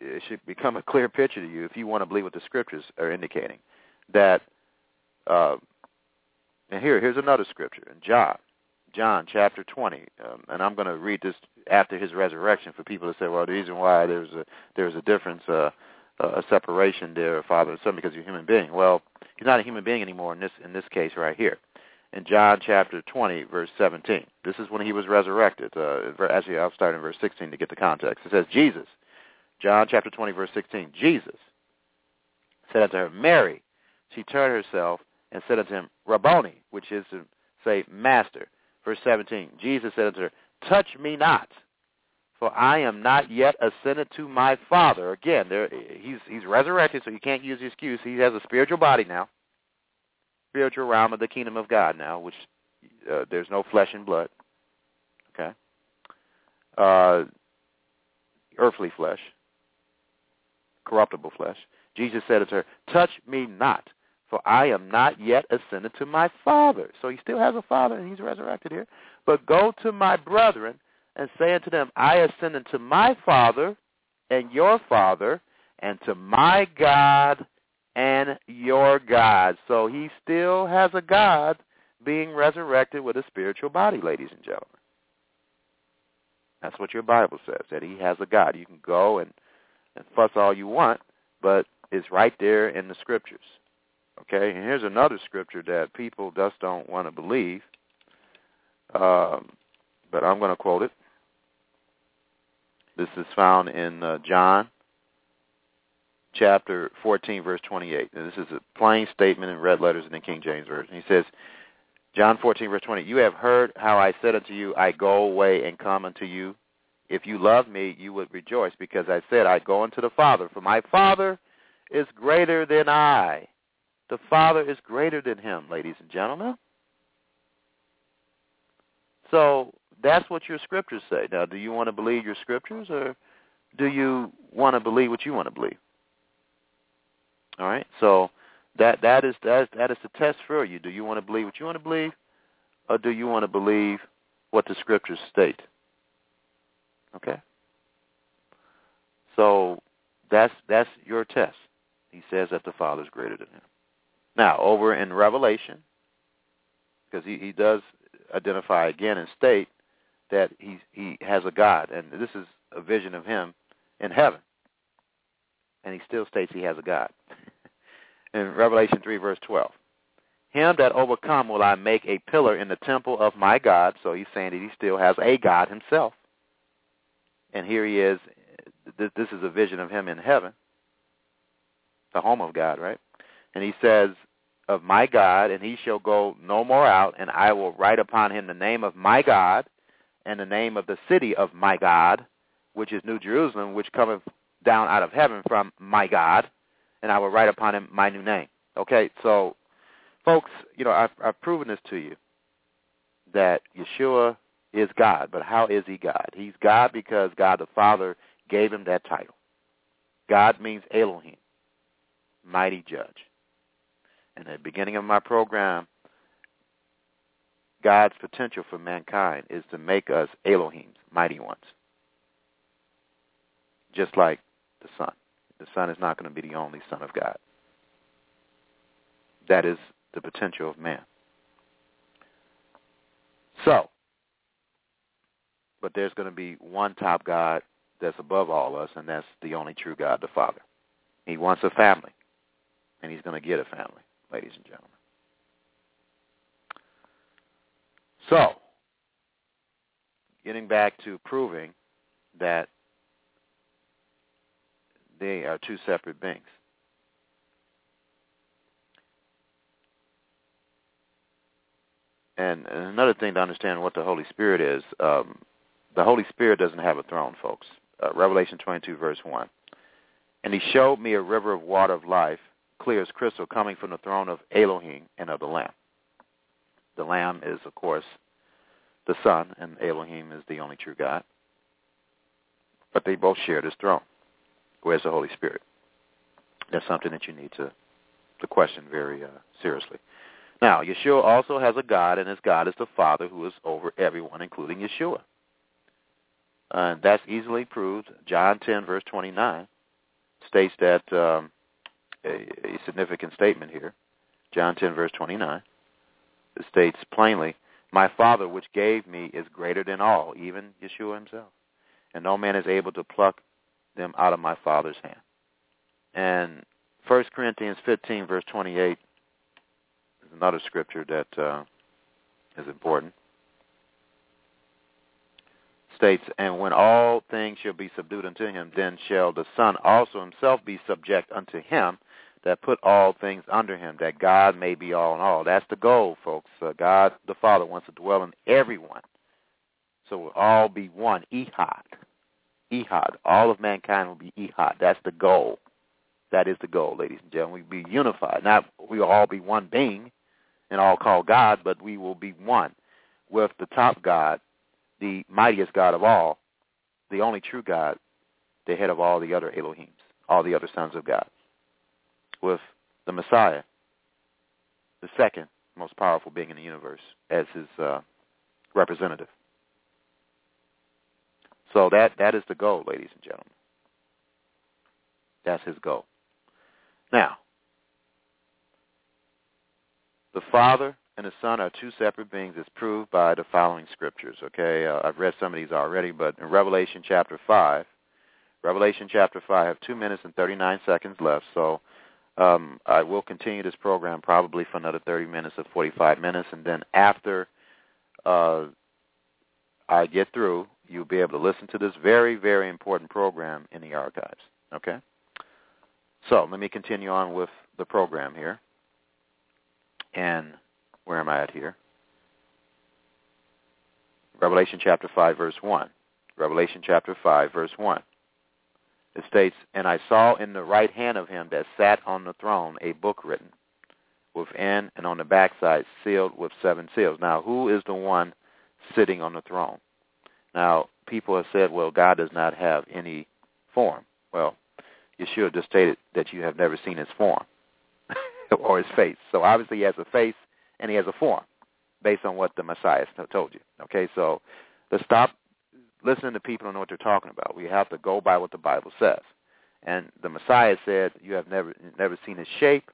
it should become a clear picture to you if you want to believe what the scriptures are indicating. That, uh, and here, here's another scripture in John John chapter 20, um, and I'm going to read this after his resurrection for people to say, well, the reason why there's a there's a difference, uh, a separation there, Father and Son, because you're a human being. Well, he's not a human being anymore in this in this case right here. In John chapter 20, verse 17, this is when he was resurrected. Uh, actually, I'll start in verse 16 to get the context. It says, Jesus, John chapter 20, verse 16, Jesus said unto her, Mary. She turned herself and said unto him, Rabboni, which is to say, Master. Verse 17, Jesus said unto her, Touch me not, for I am not yet ascended to my Father. Again, there, he's, he's resurrected, so you can't use the excuse. He has a spiritual body now, spiritual realm of the kingdom of God now, which uh, there's no flesh and blood. Okay? Uh, earthly flesh, corruptible flesh. Jesus said unto her, Touch me not, for I am not yet ascended to my Father. So he still has a Father, and he's resurrected here. But go to my brethren and say unto them, I ascend unto my Father and your Father, and to my God and your God. So he still has a God being resurrected with a spiritual body, ladies and gentlemen. That's what your Bible says, that he has a God. You can go and, and fuss all you want, but it's right there in the scriptures. Okay, and here's another scripture that people just don't want to believe, um, but I'm going to quote it. This is found in uh, John chapter 14, verse 28. And this is a plain statement in red letters in the King James Version. He says, John 14, verse 20, You have heard how I said unto you, I go away and come unto you. If you love me, you would rejoice, because I said, I go unto the Father. For my Father is greater than I. The Father is greater than him, ladies and gentlemen. So that's what your scriptures say. Now, do you want to believe your scriptures, or do you want to believe what you want to believe? All right. So that that is that is, that is the test for you. Do you want to believe what you want to believe, or do you want to believe what the scriptures state? Okay. So that's that's your test. He says that the Father is greater than him. Now, over in Revelation, because he, he does identify again and state that he he has a God, and this is a vision of him in heaven, and he still states he has a God. in Revelation three verse twelve, him that overcome will I make a pillar in the temple of my God. So he's saying that he still has a God himself, and here he is. This is a vision of him in heaven, the home of God, right? And he says, of my God, and he shall go no more out, and I will write upon him the name of my God and the name of the city of my God, which is New Jerusalem, which cometh down out of heaven from my God, and I will write upon him my new name. Okay, so folks, you know, I've, I've proven this to you that Yeshua is God, but how is he God? He's God because God the Father gave him that title. God means Elohim, mighty judge. And at the beginning of my program, God's potential for mankind is to make us Elohims, mighty ones. Just like the Son. The Son is not going to be the only Son of God. That is the potential of man. So, but there's going to be one top God that's above all us, and that's the only true God, the Father. He wants a family, and he's going to get a family, ladies and gentlemen. So, getting back to proving that they are two separate beings. And, another thing to understand what the Holy Spirit is, um, the Holy Spirit doesn't have a throne, folks. Uh, Revelation 22, verse 1. And he showed me a river of water of life, clear as crystal, coming from the throne of Elohim and of the Lamb. The Lamb is, of course, the Son, and Elohim is the only true God. But they both share this throne. Where's the Holy Spirit? That's something that you need to, to question very uh, seriously. Now, Yeshua also has a God, and his God is the Father who is over everyone, including Yeshua. Uh, that's easily proved. John 10, verse 29, states that um, a, a significant statement here. John 10, verse 29. It states plainly, My Father which gave me is greater than all, even Yeshua himself. And no man is able to pluck them out of my Father's hand. And 1 Corinthians 15, verse 28 is another scripture that uh, is important. States, And when all things shall be subdued unto him, then shall the Son also himself be subject unto him, that put all things under him, that God may be all in all. That's the goal, folks. Uh, God the Father wants to dwell in everyone. So we'll all be one. Ehad. Ehad. All of mankind will be Ehad. That's the goal. That is the goal, ladies and gentlemen. We'll be unified. Not we will all be one being and all call God, but we will be one with the top God, the mightiest God of all, the only true God, the head of all the other Elohims, all the other sons of God, with the Messiah, the second most powerful being in the universe, as his uh, representative. So that that is the goal, ladies and gentlemen. That's his goal. Now, the Father and the Son are two separate beings as proved by the following scriptures. Okay, uh, I've read some of these already, but in Revelation chapter 5, Revelation chapter 5, I have 2 minutes and 39 seconds left, so um, I will continue this program probably for another 30 minutes or 45 minutes, and then after uh, I get through, you'll be able to listen to this very, very important program in the archives. Okay? So let me continue on with the program here. And where am I at here? Revelation chapter 5, verse 1. Revelation chapter 5, verse 1. It states, And I saw in the right hand of him that sat on the throne a book written, within and on the backside sealed with seven seals. Now, who is the one sitting on the throne? Now, people have said, well, God does not have any form. Well, Yeshua just stated that you have never seen his form or his face. So obviously he has a face and he has a form based on what the Messiah told you. Okay, so let's stop listening to people and know what they're talking about. We have to go by what the Bible says. And the Messiah said, you have never never seen his shape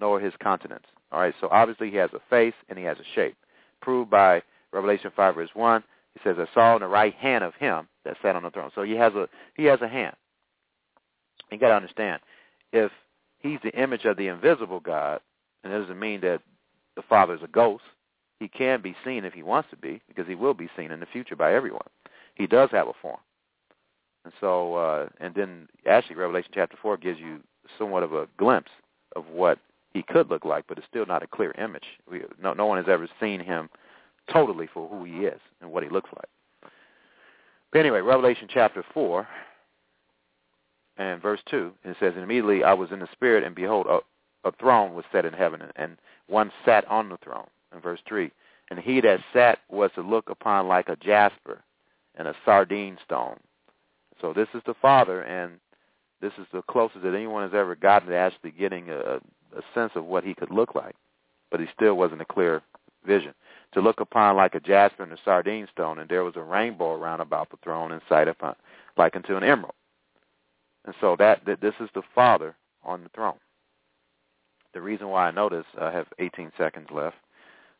nor his countenance. All right, so obviously he has a face and he has a shape. Proved by Revelation 5 verse 1, he says, I saw in the right hand of him that sat on the throne. So he has a he has a hand. You got to understand, if he's the image of the invisible God, and it doesn't mean that the Father is a ghost. He can be seen if he wants to be, because he will be seen in the future by everyone. He does have a form. And so, uh, and then actually Revelation chapter 4 gives you somewhat of a glimpse of what he could look like, but it's still not a clear image. We, no, no one has ever seen him totally for who he is and what he looks like. But anyway, Revelation chapter 4 and verse 2, it says, And immediately I was in the Spirit, and behold, a, a throne was set in heaven, and one sat on the throne. In verse 3, And he that sat was to look upon like a jasper and a sardine stone. So this is the Father, and this is the closest that anyone has ever gotten to actually getting a, a sense of what he could look like. But he still wasn't a clear vision. To look upon like a jasper and a sardine stone, and there was a rainbow around about the throne and sight upon like unto an emerald. And so that, that this is the Father on the throne. The reason why I know this, I have 18 seconds left,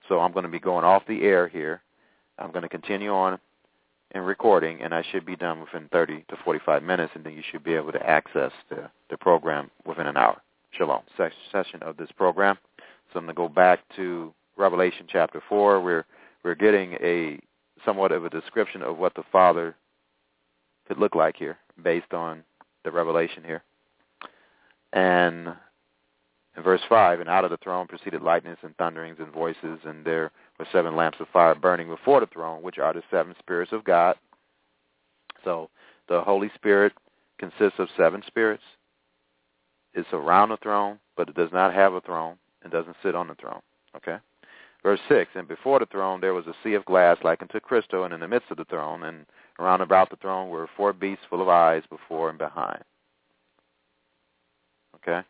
so I'm going to be going off the air here. I'm going to continue on in recording, and I should be done within 30 to 45 minutes, and then you should be able to access the, the program within an hour. Shalom. Session of this program. So I'm going to go back to Revelation chapter 4. We're, we're getting a somewhat of a description of what the Father could look like here based on the revelation here. And in verse 5, and out of the throne proceeded lightnings and thunderings and voices, and there were seven lamps of fire burning before the throne, which are the seven spirits of God. So the Holy Spirit consists of seven spirits. It's around the throne, but it does not have a throne and doesn't sit on the throne. Okay? Verse 6, And before the throne there was a sea of glass like unto crystal, and in the midst of the throne, and Around about the throne were four beasts full of eyes before and behind. Okay?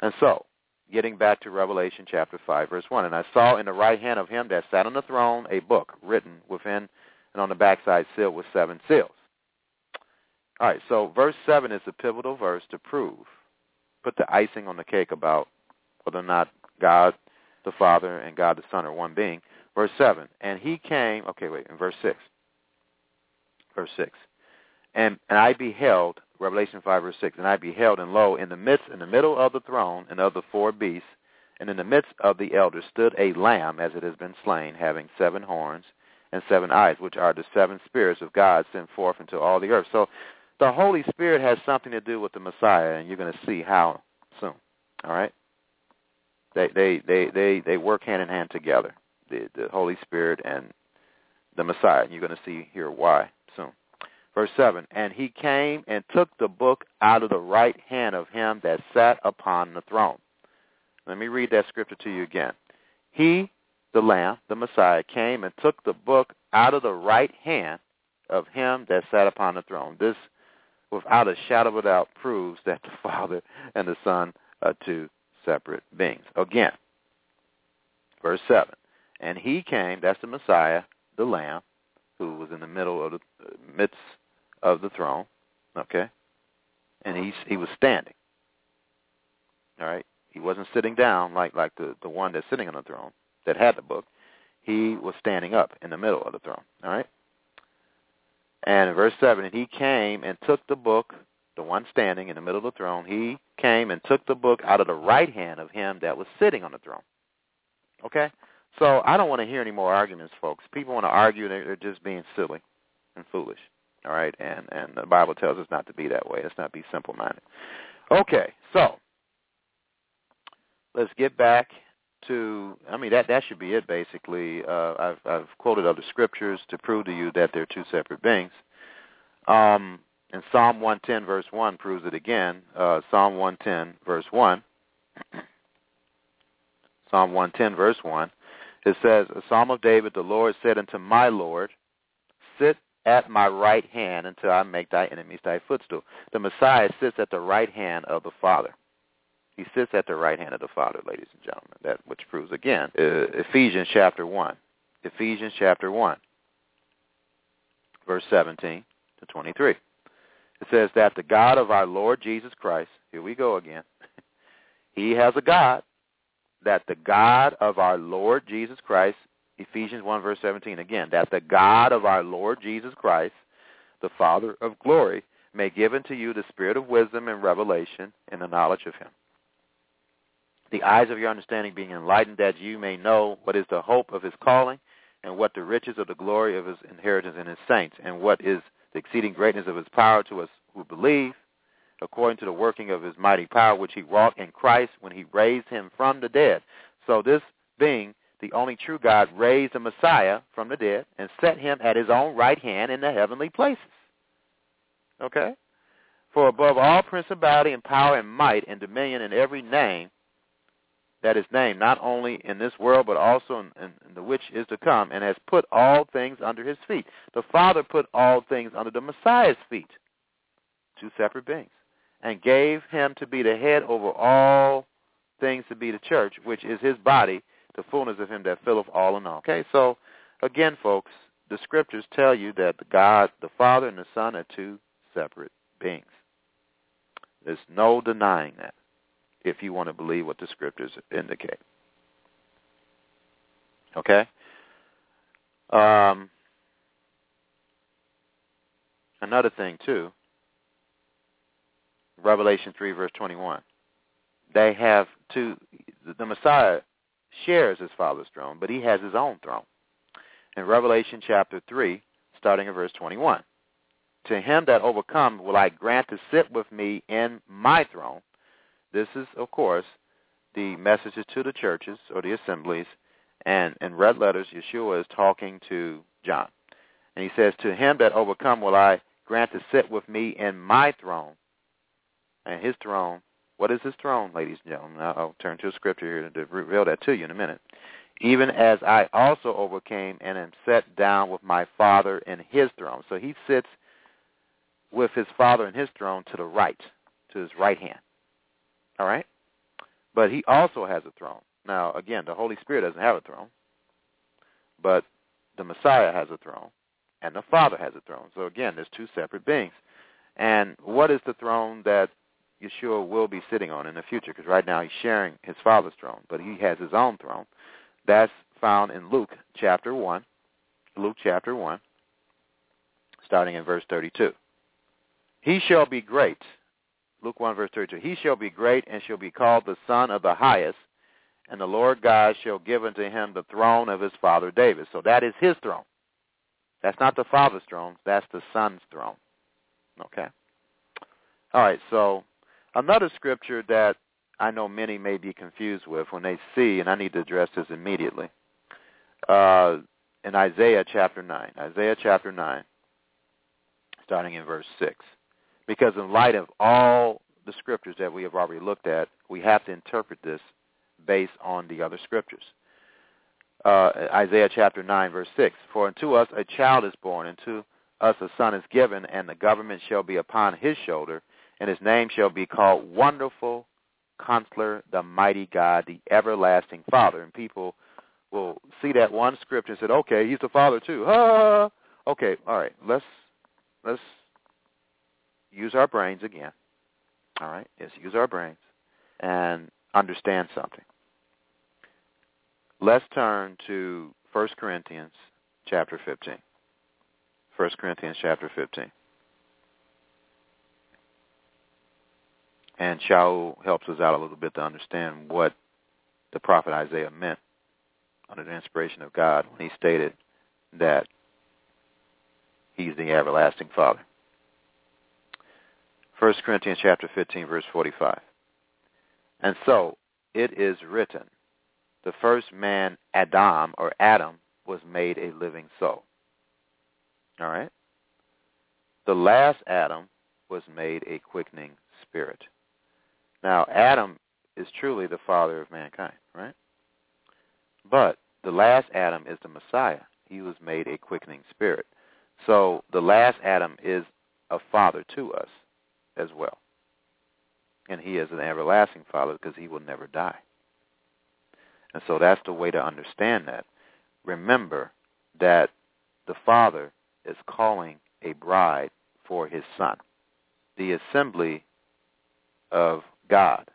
And so, getting back to Revelation chapter 5, verse 1, And I saw in the right hand of him that sat on the throne a book written within and on the backside sealed with seven seals. All right, so verse 7 is the pivotal verse to prove, put the icing on the cake about whether or not God the Father and God the Son are one being. Verse 7, and he came, okay, wait, in verse 6 verse 6. And, and I beheld, Revelation 5, verse 6, and I beheld, and lo, in the midst, in the middle of the throne and of the four beasts, and in the midst of the elders stood a lamb, as it has been slain, having seven horns and seven eyes, which are the seven spirits of God sent forth into all the earth. So the Holy Spirit has something to do with the Messiah, and you're going to see how soon. All right. They they they they they work hand in hand together. The the Holy Spirit and the Messiah. And You're going to see here why soon. Verse 7, And he came and took the book out of the right hand of him that sat upon the throne. Let me read that scripture to you again. He, the Lamb, the Messiah, came and took the book out of the right hand of him that sat upon the throne. This, without a shadow of a doubt, proves that the Father and the Son are two separate beings. Again, verse 7. And he came, that's the Messiah, the Lamb, who was in the middle of the midst of the throne, okay? And he he was standing. All right? He wasn't sitting down like like the the one that's sitting on the throne that had the book. He was standing up in the middle of the throne, all right? And in verse 7, and he came and took the book, the one standing in the middle of the throne, he came and took the book out of the right hand of him that was sitting on the throne. Okay? So I don't want to hear any more arguments, folks. People want to argue, they're just being silly and foolish. All right, and and the Bible tells us not to be that way. Let's not be simple-minded. Okay, so let's get back to. I mean, that that should be it. Basically, uh, I've I've quoted other scriptures to prove to you that they're two separate beings. Um, and Psalm 110 verse 1 proves it again. Uh, Psalm 110 verse 1. Psalm 110 verse 1. It says, A Psalm of David, the Lord said unto my Lord, Sit at my right hand until I make thy enemies thy footstool. The Messiah sits at the right hand of the Father. He sits at the right hand of the Father, ladies and gentlemen. That which proves again uh, Ephesians chapter one. Ephesians chapter one, verse seventeen to twenty-three. It says that the God of our Lord Jesus Christ. Here we go again. he has a God. That the God of our Lord Jesus Christ Ephesians 1 verse 17 again, that the God of our Lord Jesus Christ, the Father of glory, may give unto you the spirit of wisdom and revelation in the knowledge of him. The eyes of your understanding being enlightened that you may know what is the hope of his calling and what the riches of the glory of his inheritance in his saints and what is the exceeding greatness of his power to us who believe according to the working of his mighty power which he wrought in Christ when he raised him from the dead. So this being the only true God raised the Messiah from the dead and set him at his own right hand in the heavenly places. Okay? For above all principality and power and might and dominion and every name that is named, not only in this world but also in, in, the which is to come, and has put all things under his feet. The Father put all things under the Messiah's feet, two separate beings, and gave him to be the head over all things to be the church, which is his body, the fullness of him that filleth all in all. Okay, so again, folks, the scriptures tell you that the God, the Father and the Son are two separate beings. There's no denying that if you want to believe what the scriptures indicate. Okay? Um, another thing, too, Revelation 3, verse 21. They have two, the Messiah shares his father's throne, but he has his own throne. In Revelation chapter 3, starting at verse 21, to him that overcomes will I grant to sit with me in my throne. This is, of course, the messages to the churches or the assemblies, and in red letters, Yeshua is talking to John. And he says, to him that overcome will I grant to sit with me in my throne, and his throne what is his throne, ladies and gentlemen? I'll turn to a scripture here to reveal that to you in a minute. Even as I also overcame and am set down with my Father in his throne. So he sits with his Father in his throne to the right, to his right hand. All right? But he also has a throne. Now, again, the Holy Spirit doesn't have a throne, but the Messiah has a throne, and the Father has a throne. So again, there's two separate beings. And what is the throne that Yeshua will be sitting on in the future, because right now he's sharing his father's throne, but he has his own throne. That's found in Luke chapter 1, Luke chapter 1, starting in verse 32. He shall be great, Luke 1 verse 32, he shall be great and shall be called the Son of the Highest, and the Lord God shall give unto him the throne of his father David. So that is his throne. That's not the Father's throne. That's the Son's throne. Okay. All right. So Another scripture that I know many may be confused with when they see, and I need to address this immediately, uh, in Isaiah chapter 9. Isaiah chapter 9, starting in verse 6. Because in light of all the scriptures that we have already looked at, we have to interpret this based on the other scriptures. Uh, Isaiah chapter 9, verse 6. For unto us a child is born, and to us a son is given, and the government shall be upon his shoulder, and his name shall be called Wonderful Counselor, the Mighty God, the Everlasting Father. And people will see that one scripture and say, okay, he's the Father too. Ah! Okay, all right, let's let's use our brains again. All right, let's use our brains and understand something. Let's turn to 1 Corinthians chapter 15. 1 Corinthians chapter 15. And Shaul helps us out a little bit to understand what the prophet Isaiah meant under the inspiration of God when he stated that he's the everlasting Father. 1 Corinthians chapter 15, verse 45. And so it is written, the first man, Adam, or Adam, was made a living soul. All right? The last Adam was made a quickening spirit. Now, Adam is truly the father of mankind, right? But the last Adam is the Messiah. He was made a quickening spirit. So the last Adam is a father to us as well. And he is an everlasting father because he will never die. And so that's the way to understand that. Remember that the father is calling a bride for his son. The assembly of God,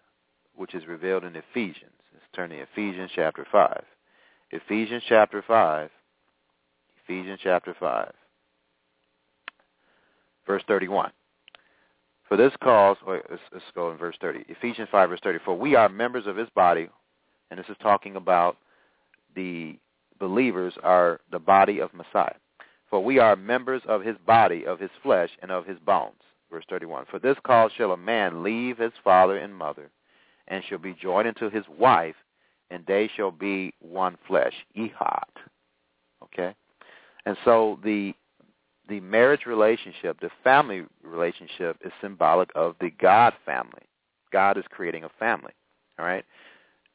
which is revealed in Ephesians. Let's turn to Ephesians chapter 5. Ephesians chapter 5. Ephesians chapter 5. Verse 31. For this cause, let's, let's go in verse 30. Ephesians 5, verse 30. For we are members of his body, and this is talking about the believers are the body of Messiah. For we are members of his body, of his flesh, and of his bones. Verse 31. For this cause shall a man leave his father and mother, and shall be joined unto his wife, and they shall be one flesh. Ehad. Okay? And so the the marriage relationship, the family relationship is symbolic of the God family. God is creating a family. All right?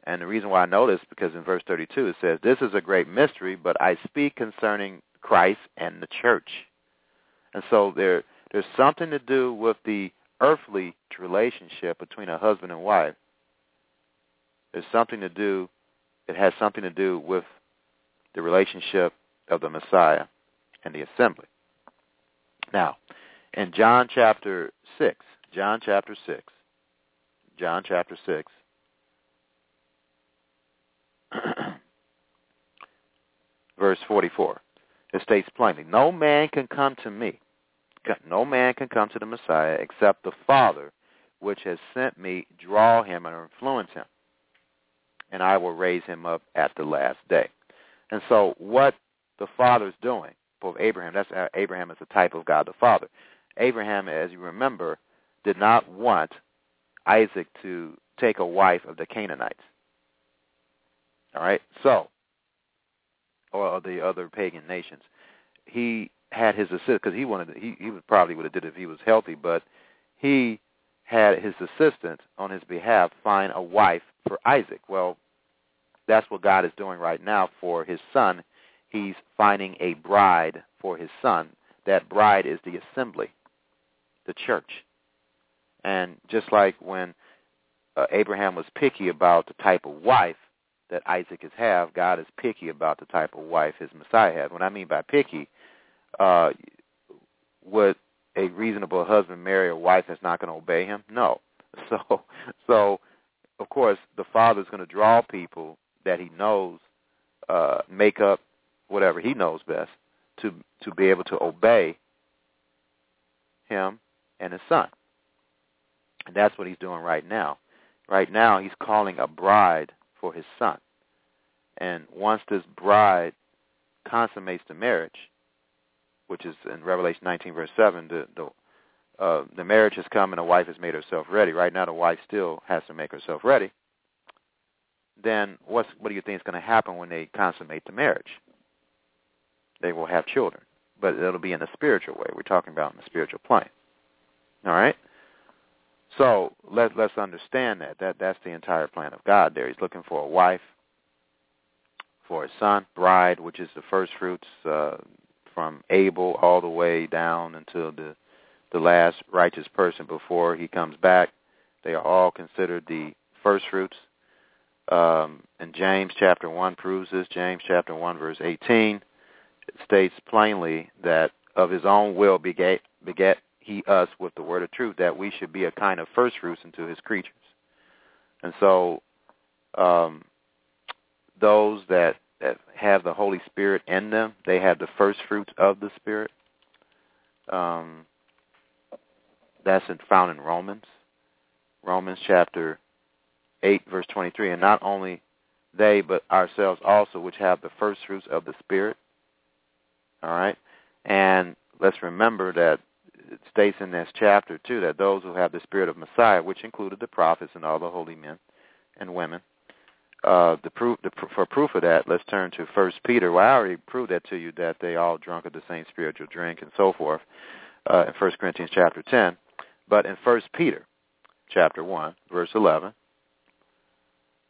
And the reason why I know this is because in verse 32 it says, This is a great mystery, but I speak concerning Christ and the church. And so there there's something to do with the earthly relationship between a husband and wife. There's something to do, it has something to do with the relationship of the Messiah and the assembly. Now, in John chapter 6, John chapter 6, John chapter 6, verse 44, it states plainly, No man can come to me no man can come to the Messiah except the Father, which has sent me, draw him and influence him. And I will raise him up at the last day. And so what the Father is doing for Abraham, that's Abraham is a type of God the Father. Abraham, as you remember, did not want Isaac to take a wife of the Canaanites. All right? So, or the other pagan nations. He had his assist because he wanted to, he he would probably would have did it if he was healthy, but he had his assistant on his behalf find a wife for Isaac. Well, that's what God is doing right now for his son. He's finding a bride for his son. That bride is the assembly, the church. And just like when uh, Abraham was picky about the type of wife that Isaac is have, God is picky about the type of wife his Messiah has. What I mean by picky uh, would a reasonable husband marry a wife that's not going to obey him? No. So, so of course, the father is going to draw people that he knows uh, make up whatever he knows best to to be able to obey him and his son. And that's what he's doing right now. Right now, he's calling a bride for his son. And once this bride consummates the marriage, which is in Revelation 19, verse 7, the, the uh, the marriage has come and the wife has made herself ready. Right now, the wife still has to make herself ready. Then what's what do you think is going to happen when they consummate the marriage? They will have children, but it'll be in a spiritual way. We're talking about in the spiritual plane. All right. So let let's understand that that that's the entire plan of God. There, He's looking for a wife, for a son, bride, which is the first fruits uh, from Abel all the way down until the the last righteous person before he comes back. They are all considered the first fruits. Um, and James chapter 1 proves this. James chapter 1 verse 18 states plainly that of his own will begat, beget he us with the word of truth, that we should be a kind of first fruits unto his creatures. And so um, those that, that have the Holy Spirit in them, they have the first fruits of the Spirit. Um, that's in, found in Romans. Romans chapter 8, verse 23. And not only they, but ourselves also, which have the first fruits of the Spirit. All right? And let's remember that it states in this chapter, too, that those who have the Spirit of Messiah, which included the prophets and all the holy men and women, uh, the proof, the, for proof of that, let's turn to First Peter. Well, I already proved that to you that they all drunk of the same spiritual drink and so forth uh, in First Corinthians chapter 10. But in First Peter chapter 1, verse 11,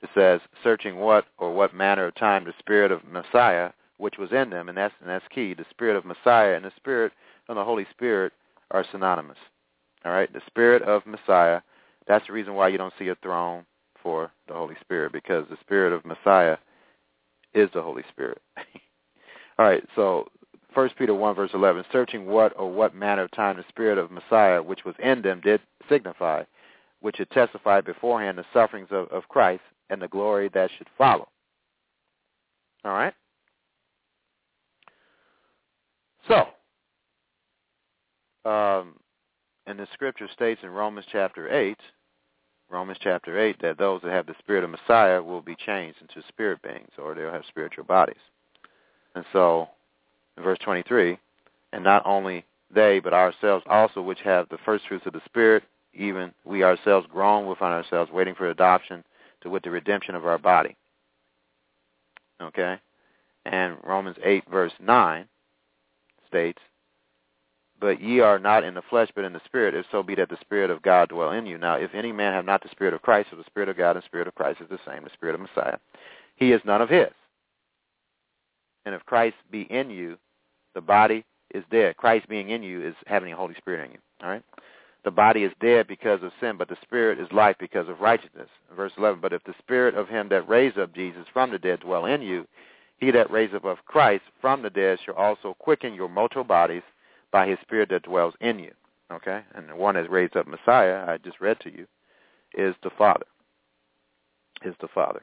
it says, searching what or what manner of time the Spirit of Messiah which was in them, and that's, and that's key. The Spirit of Messiah and the Spirit and the Holy Spirit are synonymous. All right? The Spirit of Messiah, that's the reason why you don't see a throne for the Holy Spirit, because the Spirit of Messiah is the Holy Spirit. All right, so First Peter 1, verse 11, searching what or what manner of time the Spirit of Messiah, which was in them, did signify, which had testified beforehand the sufferings of, of Christ and the glory that should follow. All right? So, um, and the scripture states in Romans chapter 8, Romans chapter 8, that those that have the spirit of Messiah will be changed into spirit beings, or they'll have spiritual bodies. And so, in verse 23, and not only they, but ourselves also, which have the first fruits of the Spirit, even we ourselves groan within ourselves, waiting for adoption to with the redemption of our body. Okay? And Romans 8, verse 9 states, But ye are not in the flesh, but in the Spirit, if so be that the Spirit of God dwell in you. Now, if any man have not the Spirit of Christ, so the Spirit of God and the Spirit of Christ is the same, the Spirit of Messiah, he is none of his. And if Christ be in you, the body is dead. Christ being in you is having the Holy Spirit in you. All right? The body is dead because of sin, but the spirit is life because of righteousness. Verse 11, but if the spirit of him that raised up Jesus from the dead dwell in you, he that raised up Christ from the dead shall also quicken your mortal bodies by his spirit that dwells in you. Okay? And the one that raised up Messiah, I just read to you, is the Father. Is the Father.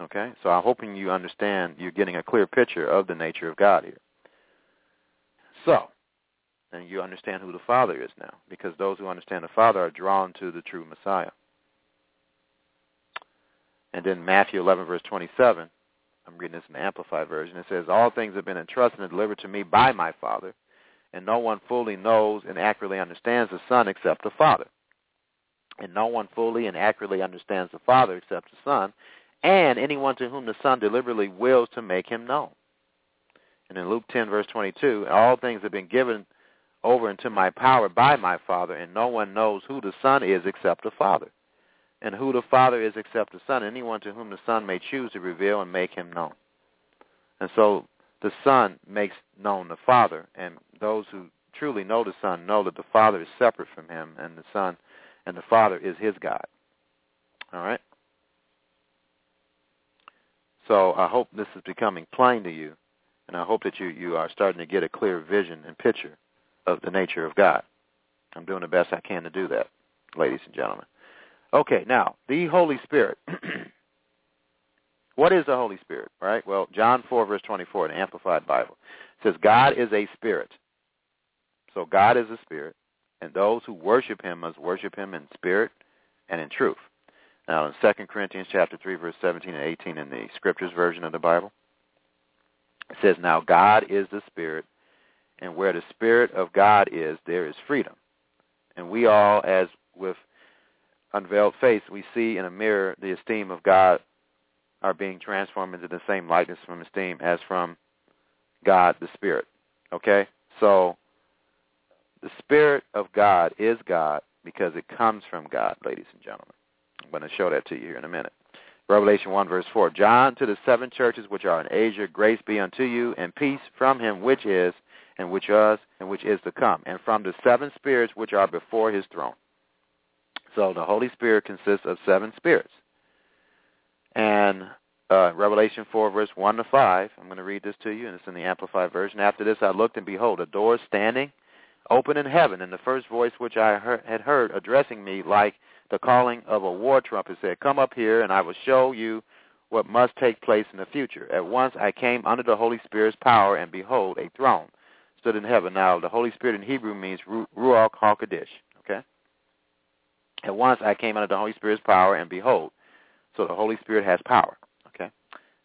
Okay? So I'm hoping you understand, you're getting a clear picture of the nature of God here. So, and you understand who the Father is now, because those who understand the Father are drawn to the true Messiah. And then Matthew 11, verse 27, I'm reading this in the Amplified Version, it says, All things have been entrusted and delivered to me by my Father, and no one fully knows and accurately understands the Son except the Father. And no one fully and accurately understands the Father except the Son, and anyone to whom the Son deliberately wills to make him known. And in Luke 10, verse 22, all things have been given over into my power by my Father, and no one knows who the Son is except the Father, and who the Father is except the Son, anyone to whom the Son may choose to reveal and make him known. And so the Son makes known the Father, and those who truly know the Son know that the Father is separate from him, and the Son and the Father is his God. All right? So I hope this is becoming plain to you, and I hope that you, you are starting to get a clear vision and picture of the nature of God. I'm doing the best I can to do that, ladies and gentlemen. Okay, now, the Holy Spirit. what is the Holy Spirit, right? Well, John 4, verse 24, the Amplified Bible, says, God is a spirit. So God is a spirit, and those who worship him must worship him in spirit and in truth. Now, in 2 Corinthians chapter 3, verse 17 and 18 in the Scriptures version of the Bible, it says, Now God is the Spirit, and where the Spirit of God is, there is freedom. And we all, as with unveiled face, we see in a mirror the esteem of God are being transformed into the same likeness from esteem as from God the Spirit. Okay? So the Spirit of God is God because it comes from God, ladies and gentlemen. I'm going to show that to you here in a minute. Revelation 1 verse 4. John to the seven churches which are in Asia, grace be unto you and peace from him which is and which was and which is to come, and from the seven spirits which are before his throne. So the Holy Spirit consists of seven spirits. And uh, Revelation 4, verse 1 to 5, I'm going to read this to you, and it's in the Amplified Version. After this I looked, and behold, a door standing open in heaven, and the first voice which I had heard addressing me like the calling of a war trumpet said, Come up here, and I will show you what must take place in the future. At once I came under the Holy Spirit's power, and behold, a throne stood in heaven. Now, the Holy Spirit in Hebrew means Ruach HaKodesh? At once I came under the Holy Spirit's power, and behold, so the Holy Spirit has power, okay?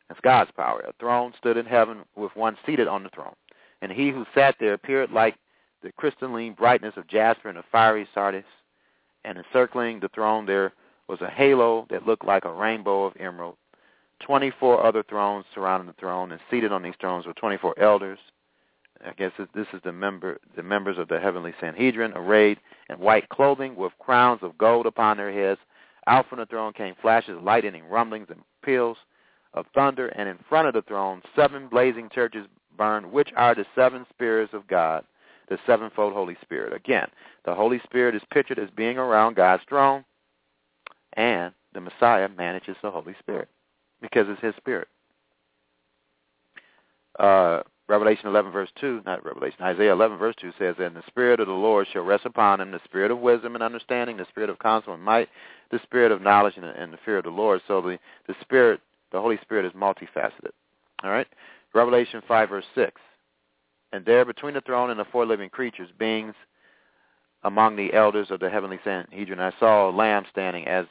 That's God's power. A throne stood in heaven with one seated on the throne. And he who sat there appeared like the crystalline brightness of jasper and a fiery sardius. And encircling the throne there was a halo that looked like a rainbow of emerald. Twenty-four other thrones surrounding the throne, and seated on these thrones were twenty-four elders. I guess this is the member, the members of the heavenly Sanhedrin, arrayed in white clothing with crowns of gold upon their heads. Out from the throne came flashes, lightning, rumblings, and peals of thunder, and in front of the throne seven blazing churches burned, which are the seven spirits of God, the sevenfold Holy Spirit. Again, the Holy Spirit is pictured as being around God's throne, and the Messiah manages the Holy Spirit because it's his spirit. Uh, Revelation 11 verse 2, not Revelation, Isaiah 11 verse 2 says, And the Spirit of the Lord shall rest upon him, the Spirit of wisdom and understanding, the Spirit of counsel and might, the Spirit of knowledge and, and the fear of the Lord. So the, the Spirit, the Holy Spirit is multifaceted. All right? Revelation 5 verse 6. And there between the throne and the four living creatures, beings among the elders of the heavenly Sanhedrin, I saw a lamb standing as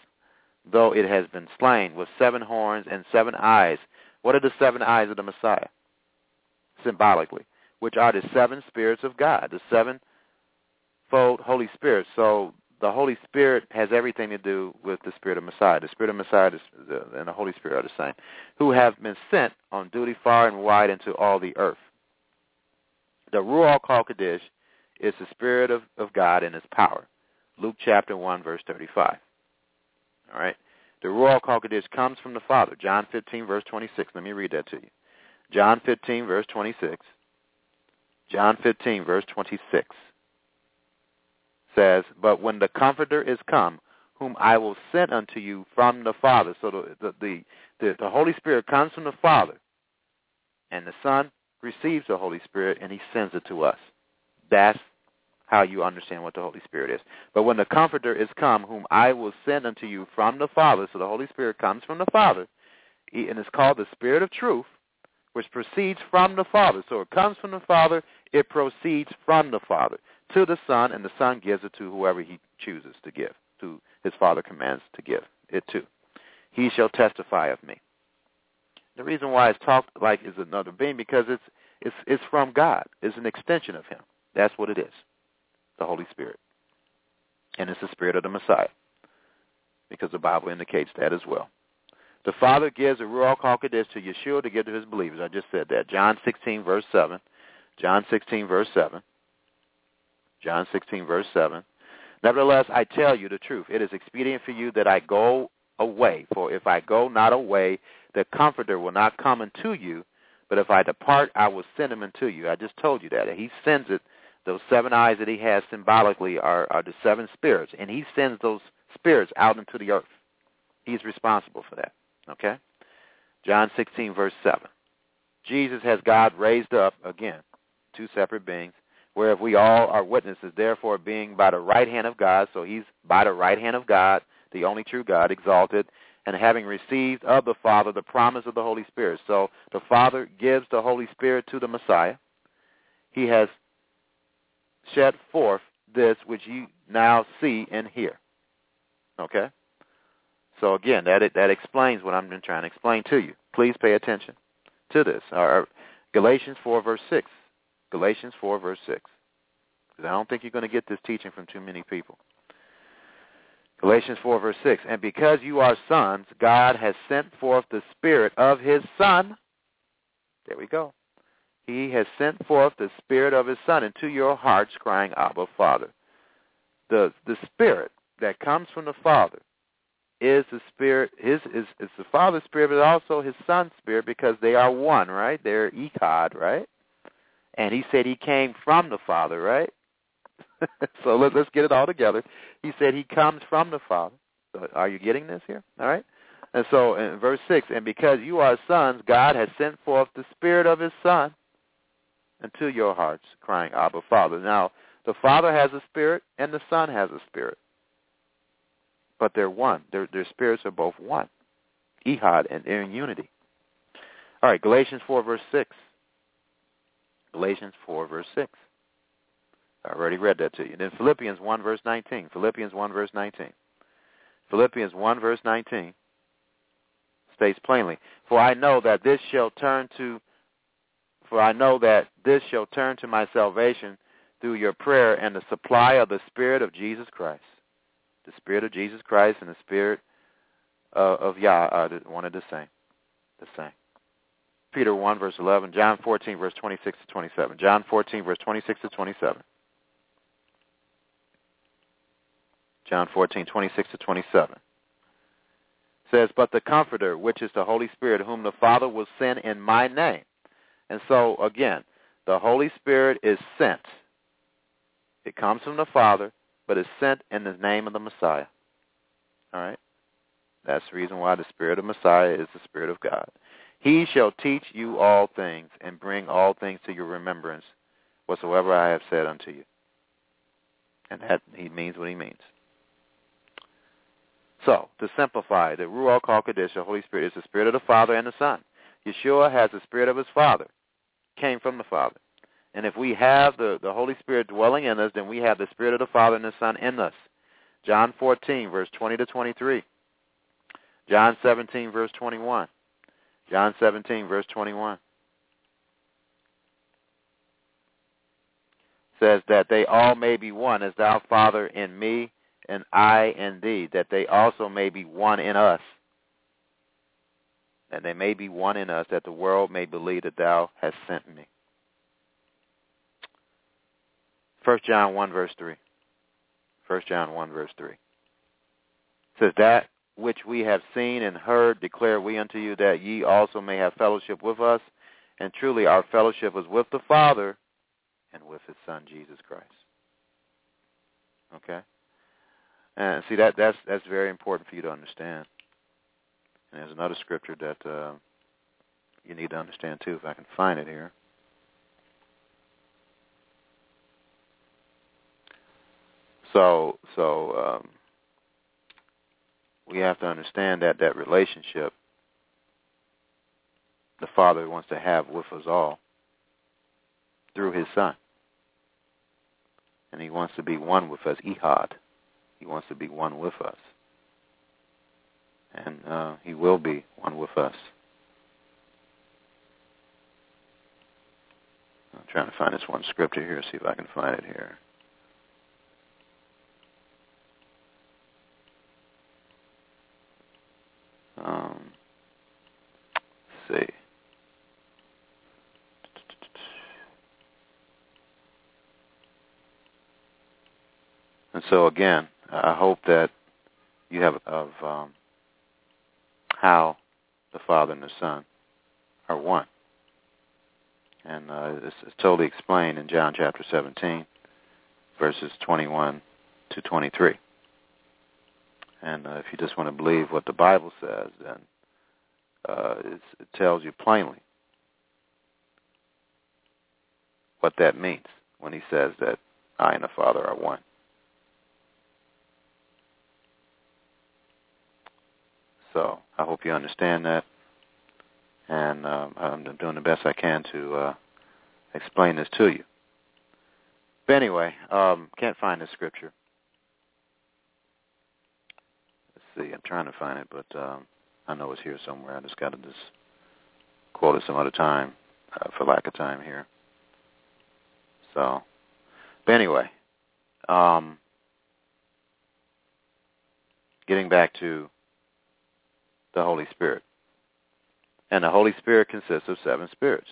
though it has been slain, with seven horns and seven eyes. What are the seven eyes of the Messiah? Symbolically, which are the seven spirits of God, the sevenfold Holy Spirit. So the Holy Spirit has everything to do with the Spirit of Messiah. The Spirit of Messiah and the Holy Spirit are the same, who have been sent on duty far and wide into all the earth. The Ruach HaKodesh is the Spirit of, of God and His power. Luke chapter 1, verse 35. All right? The Ruach HaKodesh comes from the Father. John 15, verse 26. Let me read that to you. John 15, verse 26. John 15, verse 26 says, But when the Comforter is come, whom I will send unto you from the Father. So the, the, the, the, Holy Spirit comes from the Father, and the Son receives the Holy Spirit, and he sends it to us. That's how you understand what the Holy Spirit is. But when the Comforter is come, whom I will send unto you from the Father, so the Holy Spirit comes from the Father, and it's called the Spirit of Truth, which proceeds from the Father. So it comes from the Father, it proceeds from the Father to the Son, and the Son gives it to whoever he chooses to give, to his Father commands to give it to. He shall testify of me. The reason why it's talked like is another being because it's it's it's from God. It's an extension of him. That's what it is. The Holy Spirit. And it's the spirit of the Messiah. Because the Bible indicates that as well. The Father gives a Ruach HaKodesh to Yeshua to give to his believers. I just said that. John 16, verse 7. John 16, verse 7. John 16, verse 7. Nevertheless, I tell you the truth. It is expedient for you that I go away. For if I go not away, the Comforter will not come unto you. But if I depart, I will send him unto you. I just told you that. He sends it. Those seven eyes that he has symbolically are, are the seven spirits. And he sends those spirits out into the earth. He's responsible for that. Okay? John 16, verse 7. Jesus has God raised up, again, two separate beings, whereof we all are witnesses, therefore being by the right hand of God, so he's by the right hand of God, the only true God, exalted, and having received of the Father the promise of the Holy Spirit. So the Father gives the Holy Spirit to the Messiah. He has shed forth this which you now see and hear. Okay? So again, that that explains what I'm trying to explain to you. Please pay attention to this. Our, Galatians 4 verse 6. Galatians 4 verse 6. Because I don't think you're going to get this teaching from too many people. Galatians 4, verse 6. And because you are sons, God has sent forth the Spirit of His Son. There we go. He has sent forth the Spirit of His Son into your hearts, crying, Abba, Father. The, the Spirit that comes from the Father is the Spirit, his is, is the Father's Spirit, but also His Son's Spirit because they are one, right? They're echad, right? And He said He came from the Father, right? so let, let's get it all together. He said he comes from the Father. So are you getting this here? All right. And so in verse 6, and because you are sons, God has sent forth the Spirit of his Son into your hearts, crying, Abba, Father. Now, the Father has a spirit and the Son has a spirit. But they're one. Their, their spirits are both one. Ehad, and they're in unity. All right, Galatians 4, verse 6. Galatians 4, verse 6. I already read that to you. Then Philippians 1 verse 19. Philippians 1 verse 19. Philippians 1 verse 19 states plainly, For I know that this shall turn to for I know that this shall turn to my salvation through your prayer and the supply of the Spirit of Jesus Christ. The Spirit of Jesus Christ and the Spirit uh, of Yah are one and the same. The same. Peter 1 verse 11, John 14 verse 26 to 27. John 14 verse 26 to 27. John 14, 26 to 27. Says, But the Comforter, which is the Holy Spirit, whom the Father will send in my name. And so, again, the Holy Spirit is sent. It comes from the Father, but is sent in the name of the Messiah. All right? That's the reason why the Spirit of Messiah is the Spirit of God. He shall teach you all things and bring all things to your remembrance whatsoever I have said unto you. And that he means what he means. So, to simplify, the Ruach HaKodesh, the Holy Spirit, is the Spirit of the Father and the Son. Yeshua has the Spirit of his Father, came from the Father. And if we have the, the Holy Spirit dwelling in us, then we have the Spirit of the Father and the Son in us. John 14, verse 20 to 23. John 17, verse 21. John 17, verse 21. Says that they all may be one, as thou, Father, in me, and I in thee, that they also may be one in us. And they may be one in us, that the world may believe that thou hast sent me. First John 1, verse 3. First John 1, verse 3. It says, That which we have seen and heard declare we unto you, that ye also may have fellowship with us. And truly our fellowship is with the Father and with his Son, Jesus Christ. Okay? And see that that's that's very important for you to understand. And there's another scripture that uh, you need to understand too, if I can find it here. So so um, we have to understand that that relationship the Father wants to have with us all through His Son, and He wants to be one with us, Ehad. He wants to be one with us. And uh, he will be one with us. I'm trying to find this one scripture here, see if I can find it here. Um, see. And so again, I hope that you have of um, how the Father and the Son are one. And uh, totally explained in John chapter 17, verses 21 to 23. And uh, if you just want to believe what the Bible says, then uh, it tells you plainly what that means when he says that I and the Father are one. So I hope you understand that, and uh, I'm doing the best I can to uh, explain this to you. But anyway, um, can't find the scripture. Let's see, I'm trying to find it, but um, I know it's here somewhere. I just got to just quote it some other time uh, for lack of time here. So, But anyway, um, getting back to the Holy Spirit. And the Holy Spirit consists of seven spirits.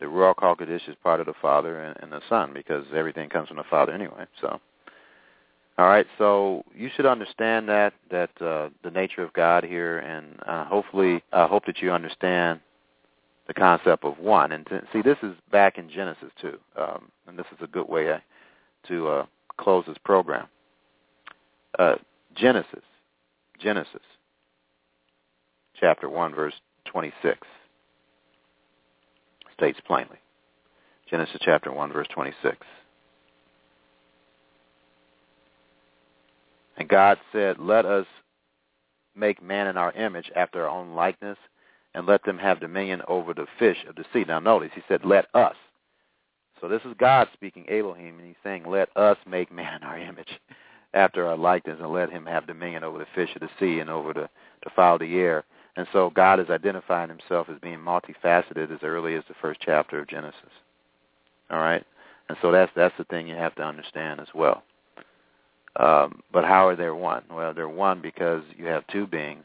The Ruach HaKodesh is part of the Father and, and the Son because everything comes from the Father anyway. So, all right. So you should understand that that uh, the nature of God here, and uh, hopefully, I uh, hope that you understand the concept of one. And to, see, this is back in Genesis too, um, and this is a good way to uh, close this program. Uh, Genesis, Genesis, chapter one, verse twenty-six, states plainly. Genesis chapter one, verse twenty-six. And God said, "Let us make man in our image, after our own likeness." and let them have dominion over the fish of the sea. Now notice, he said, let us. So this is God speaking, Elohim, and he's saying, let us make man in our image after our likeness and let him have dominion over the fish of the sea and over the, the fowl of the air. And so God is identifying himself as being multifaceted as early as the first chapter of Genesis. All right? And so that's that's the thing you have to understand as well. Um, but how are they one? Well, they're one because you have two beings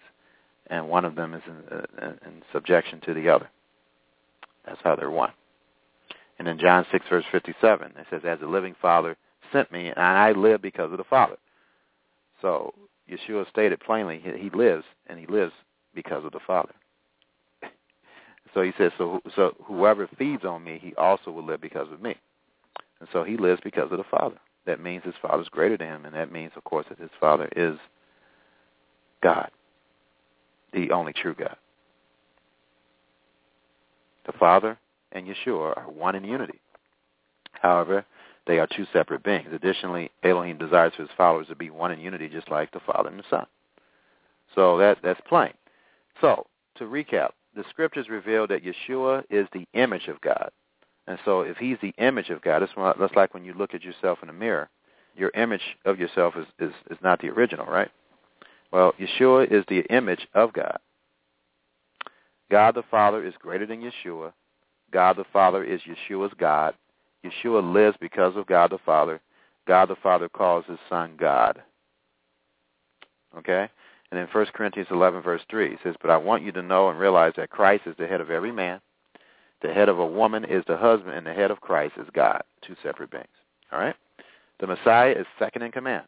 and one of them is in, uh, in subjection to the other. That's how they're one. And in John 6, verse 57, it says, As the living Father sent me, and I live because of the Father. So Yeshua stated plainly, he lives, and he lives because of the Father. so he says, so, so whoever feeds on me, he also will live because of me. And so he lives because of the Father. That means his father is greater than him, and that means, of course, that his Father is God the only true God. The Father and Yeshua are one in unity. However, they are two separate beings. Additionally, Elohim desires for his followers to be one in unity just like the Father and the Son. So that that's plain. So, to recap, the scriptures reveal that Yeshua is the image of God. And so if he's the image of God, that's, like when you look at yourself in the mirror. Your image of yourself is, is, is not the original, right? Well, Yeshua is the image of God. God the Father is greater than Yeshua. God the Father is Yeshua's God. Yeshua lives because of God the Father. God the Father calls his Son God. Okay? And in 1 Corinthians 11, verse 3, it says, But I want you to know and realize that Christ is the head of every man. The head of a woman is the husband, and the head of Christ is God. Two separate beings. All right? The Messiah is second in command.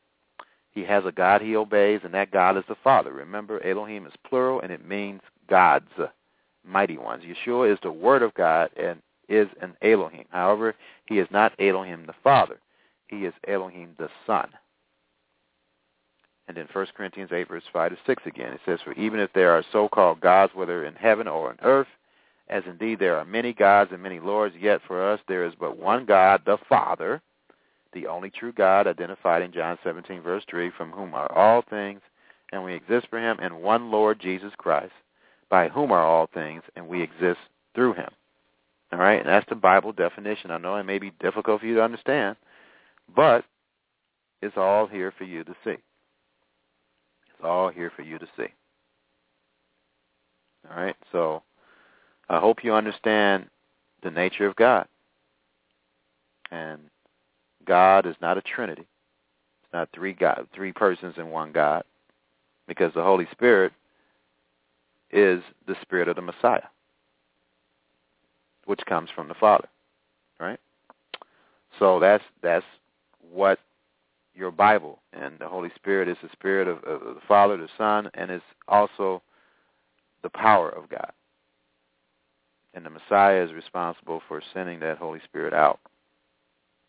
He has a God he obeys, and that God is the Father. Remember, Elohim is plural, and it means gods, mighty ones. Yeshua is the Word of God and is an Elohim. However, he is not Elohim the Father. He is Elohim the Son. And in 1 Corinthians 8, verse 5 to 6 again, it says, For even if there are so-called gods, whether in heaven or on earth, as indeed there are many gods and many lords, yet for us there is but one God, the Father, the only true God identified in John 17, verse 3, from whom are all things, and we exist for him, and one Lord Jesus Christ, by whom are all things, and we exist through him. All right, and that's the Bible definition. I know it may be difficult for you to understand, but it's all here for you to see. It's all here for you to see. All right, so I hope you understand the nature of God. And God is not a trinity. It's not three God, three persons in one God, because the Holy Spirit is the spirit of the Messiah, which comes from the Father, right? So that's that's what your Bible and the Holy Spirit is the spirit of, of the Father, the Son, and is also the power of God. And the Messiah is responsible for sending that Holy Spirit out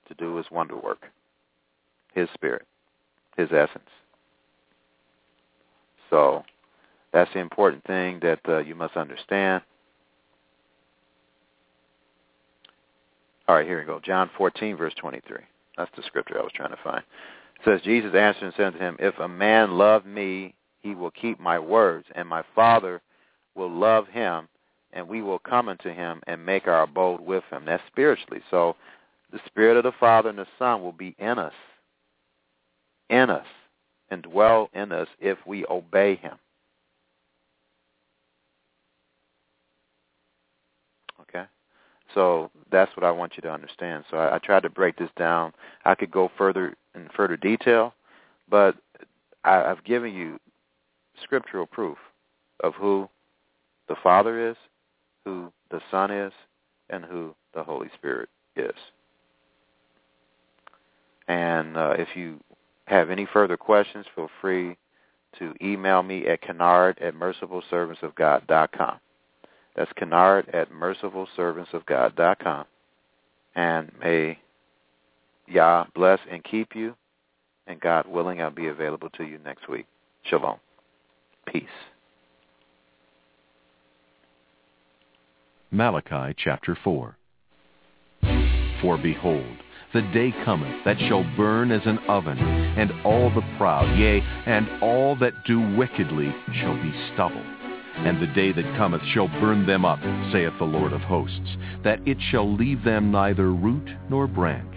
to do his wonder work, his spirit, his essence. So that's the important thing that uh, you must understand. All right, here we go. John 14, verse 23. That's the scripture I was trying to find. It says, Jesus answered and said to him, If a man love me, he will keep my words, and my Father will love him, and we will come unto him and make our abode with him. That's spiritually. So the Spirit of the Father and the Son will be in us, in us, and dwell in us if we obey him. Okay? So that's what I want you to understand. So I, I tried to break this down. I could go further in further detail, but I, I've given you scriptural proof of who the Father is, who the Son is, and who the Holy Spirit is. And uh, if you have any further questions, feel free to email me at kennard at mercifulservantsofgod.com. That's kennard at mercifulservantsofgod.com. And may Yah bless and keep you. And God willing, I'll be available to you next week. Shalom. Peace. Malachi chapter 4 For behold, the day cometh that shall burn as an oven, and all the proud, yea, and all that do wickedly shall be stubble. And the day that cometh shall burn them up, saith the Lord of hosts, that it shall leave them neither root nor branch.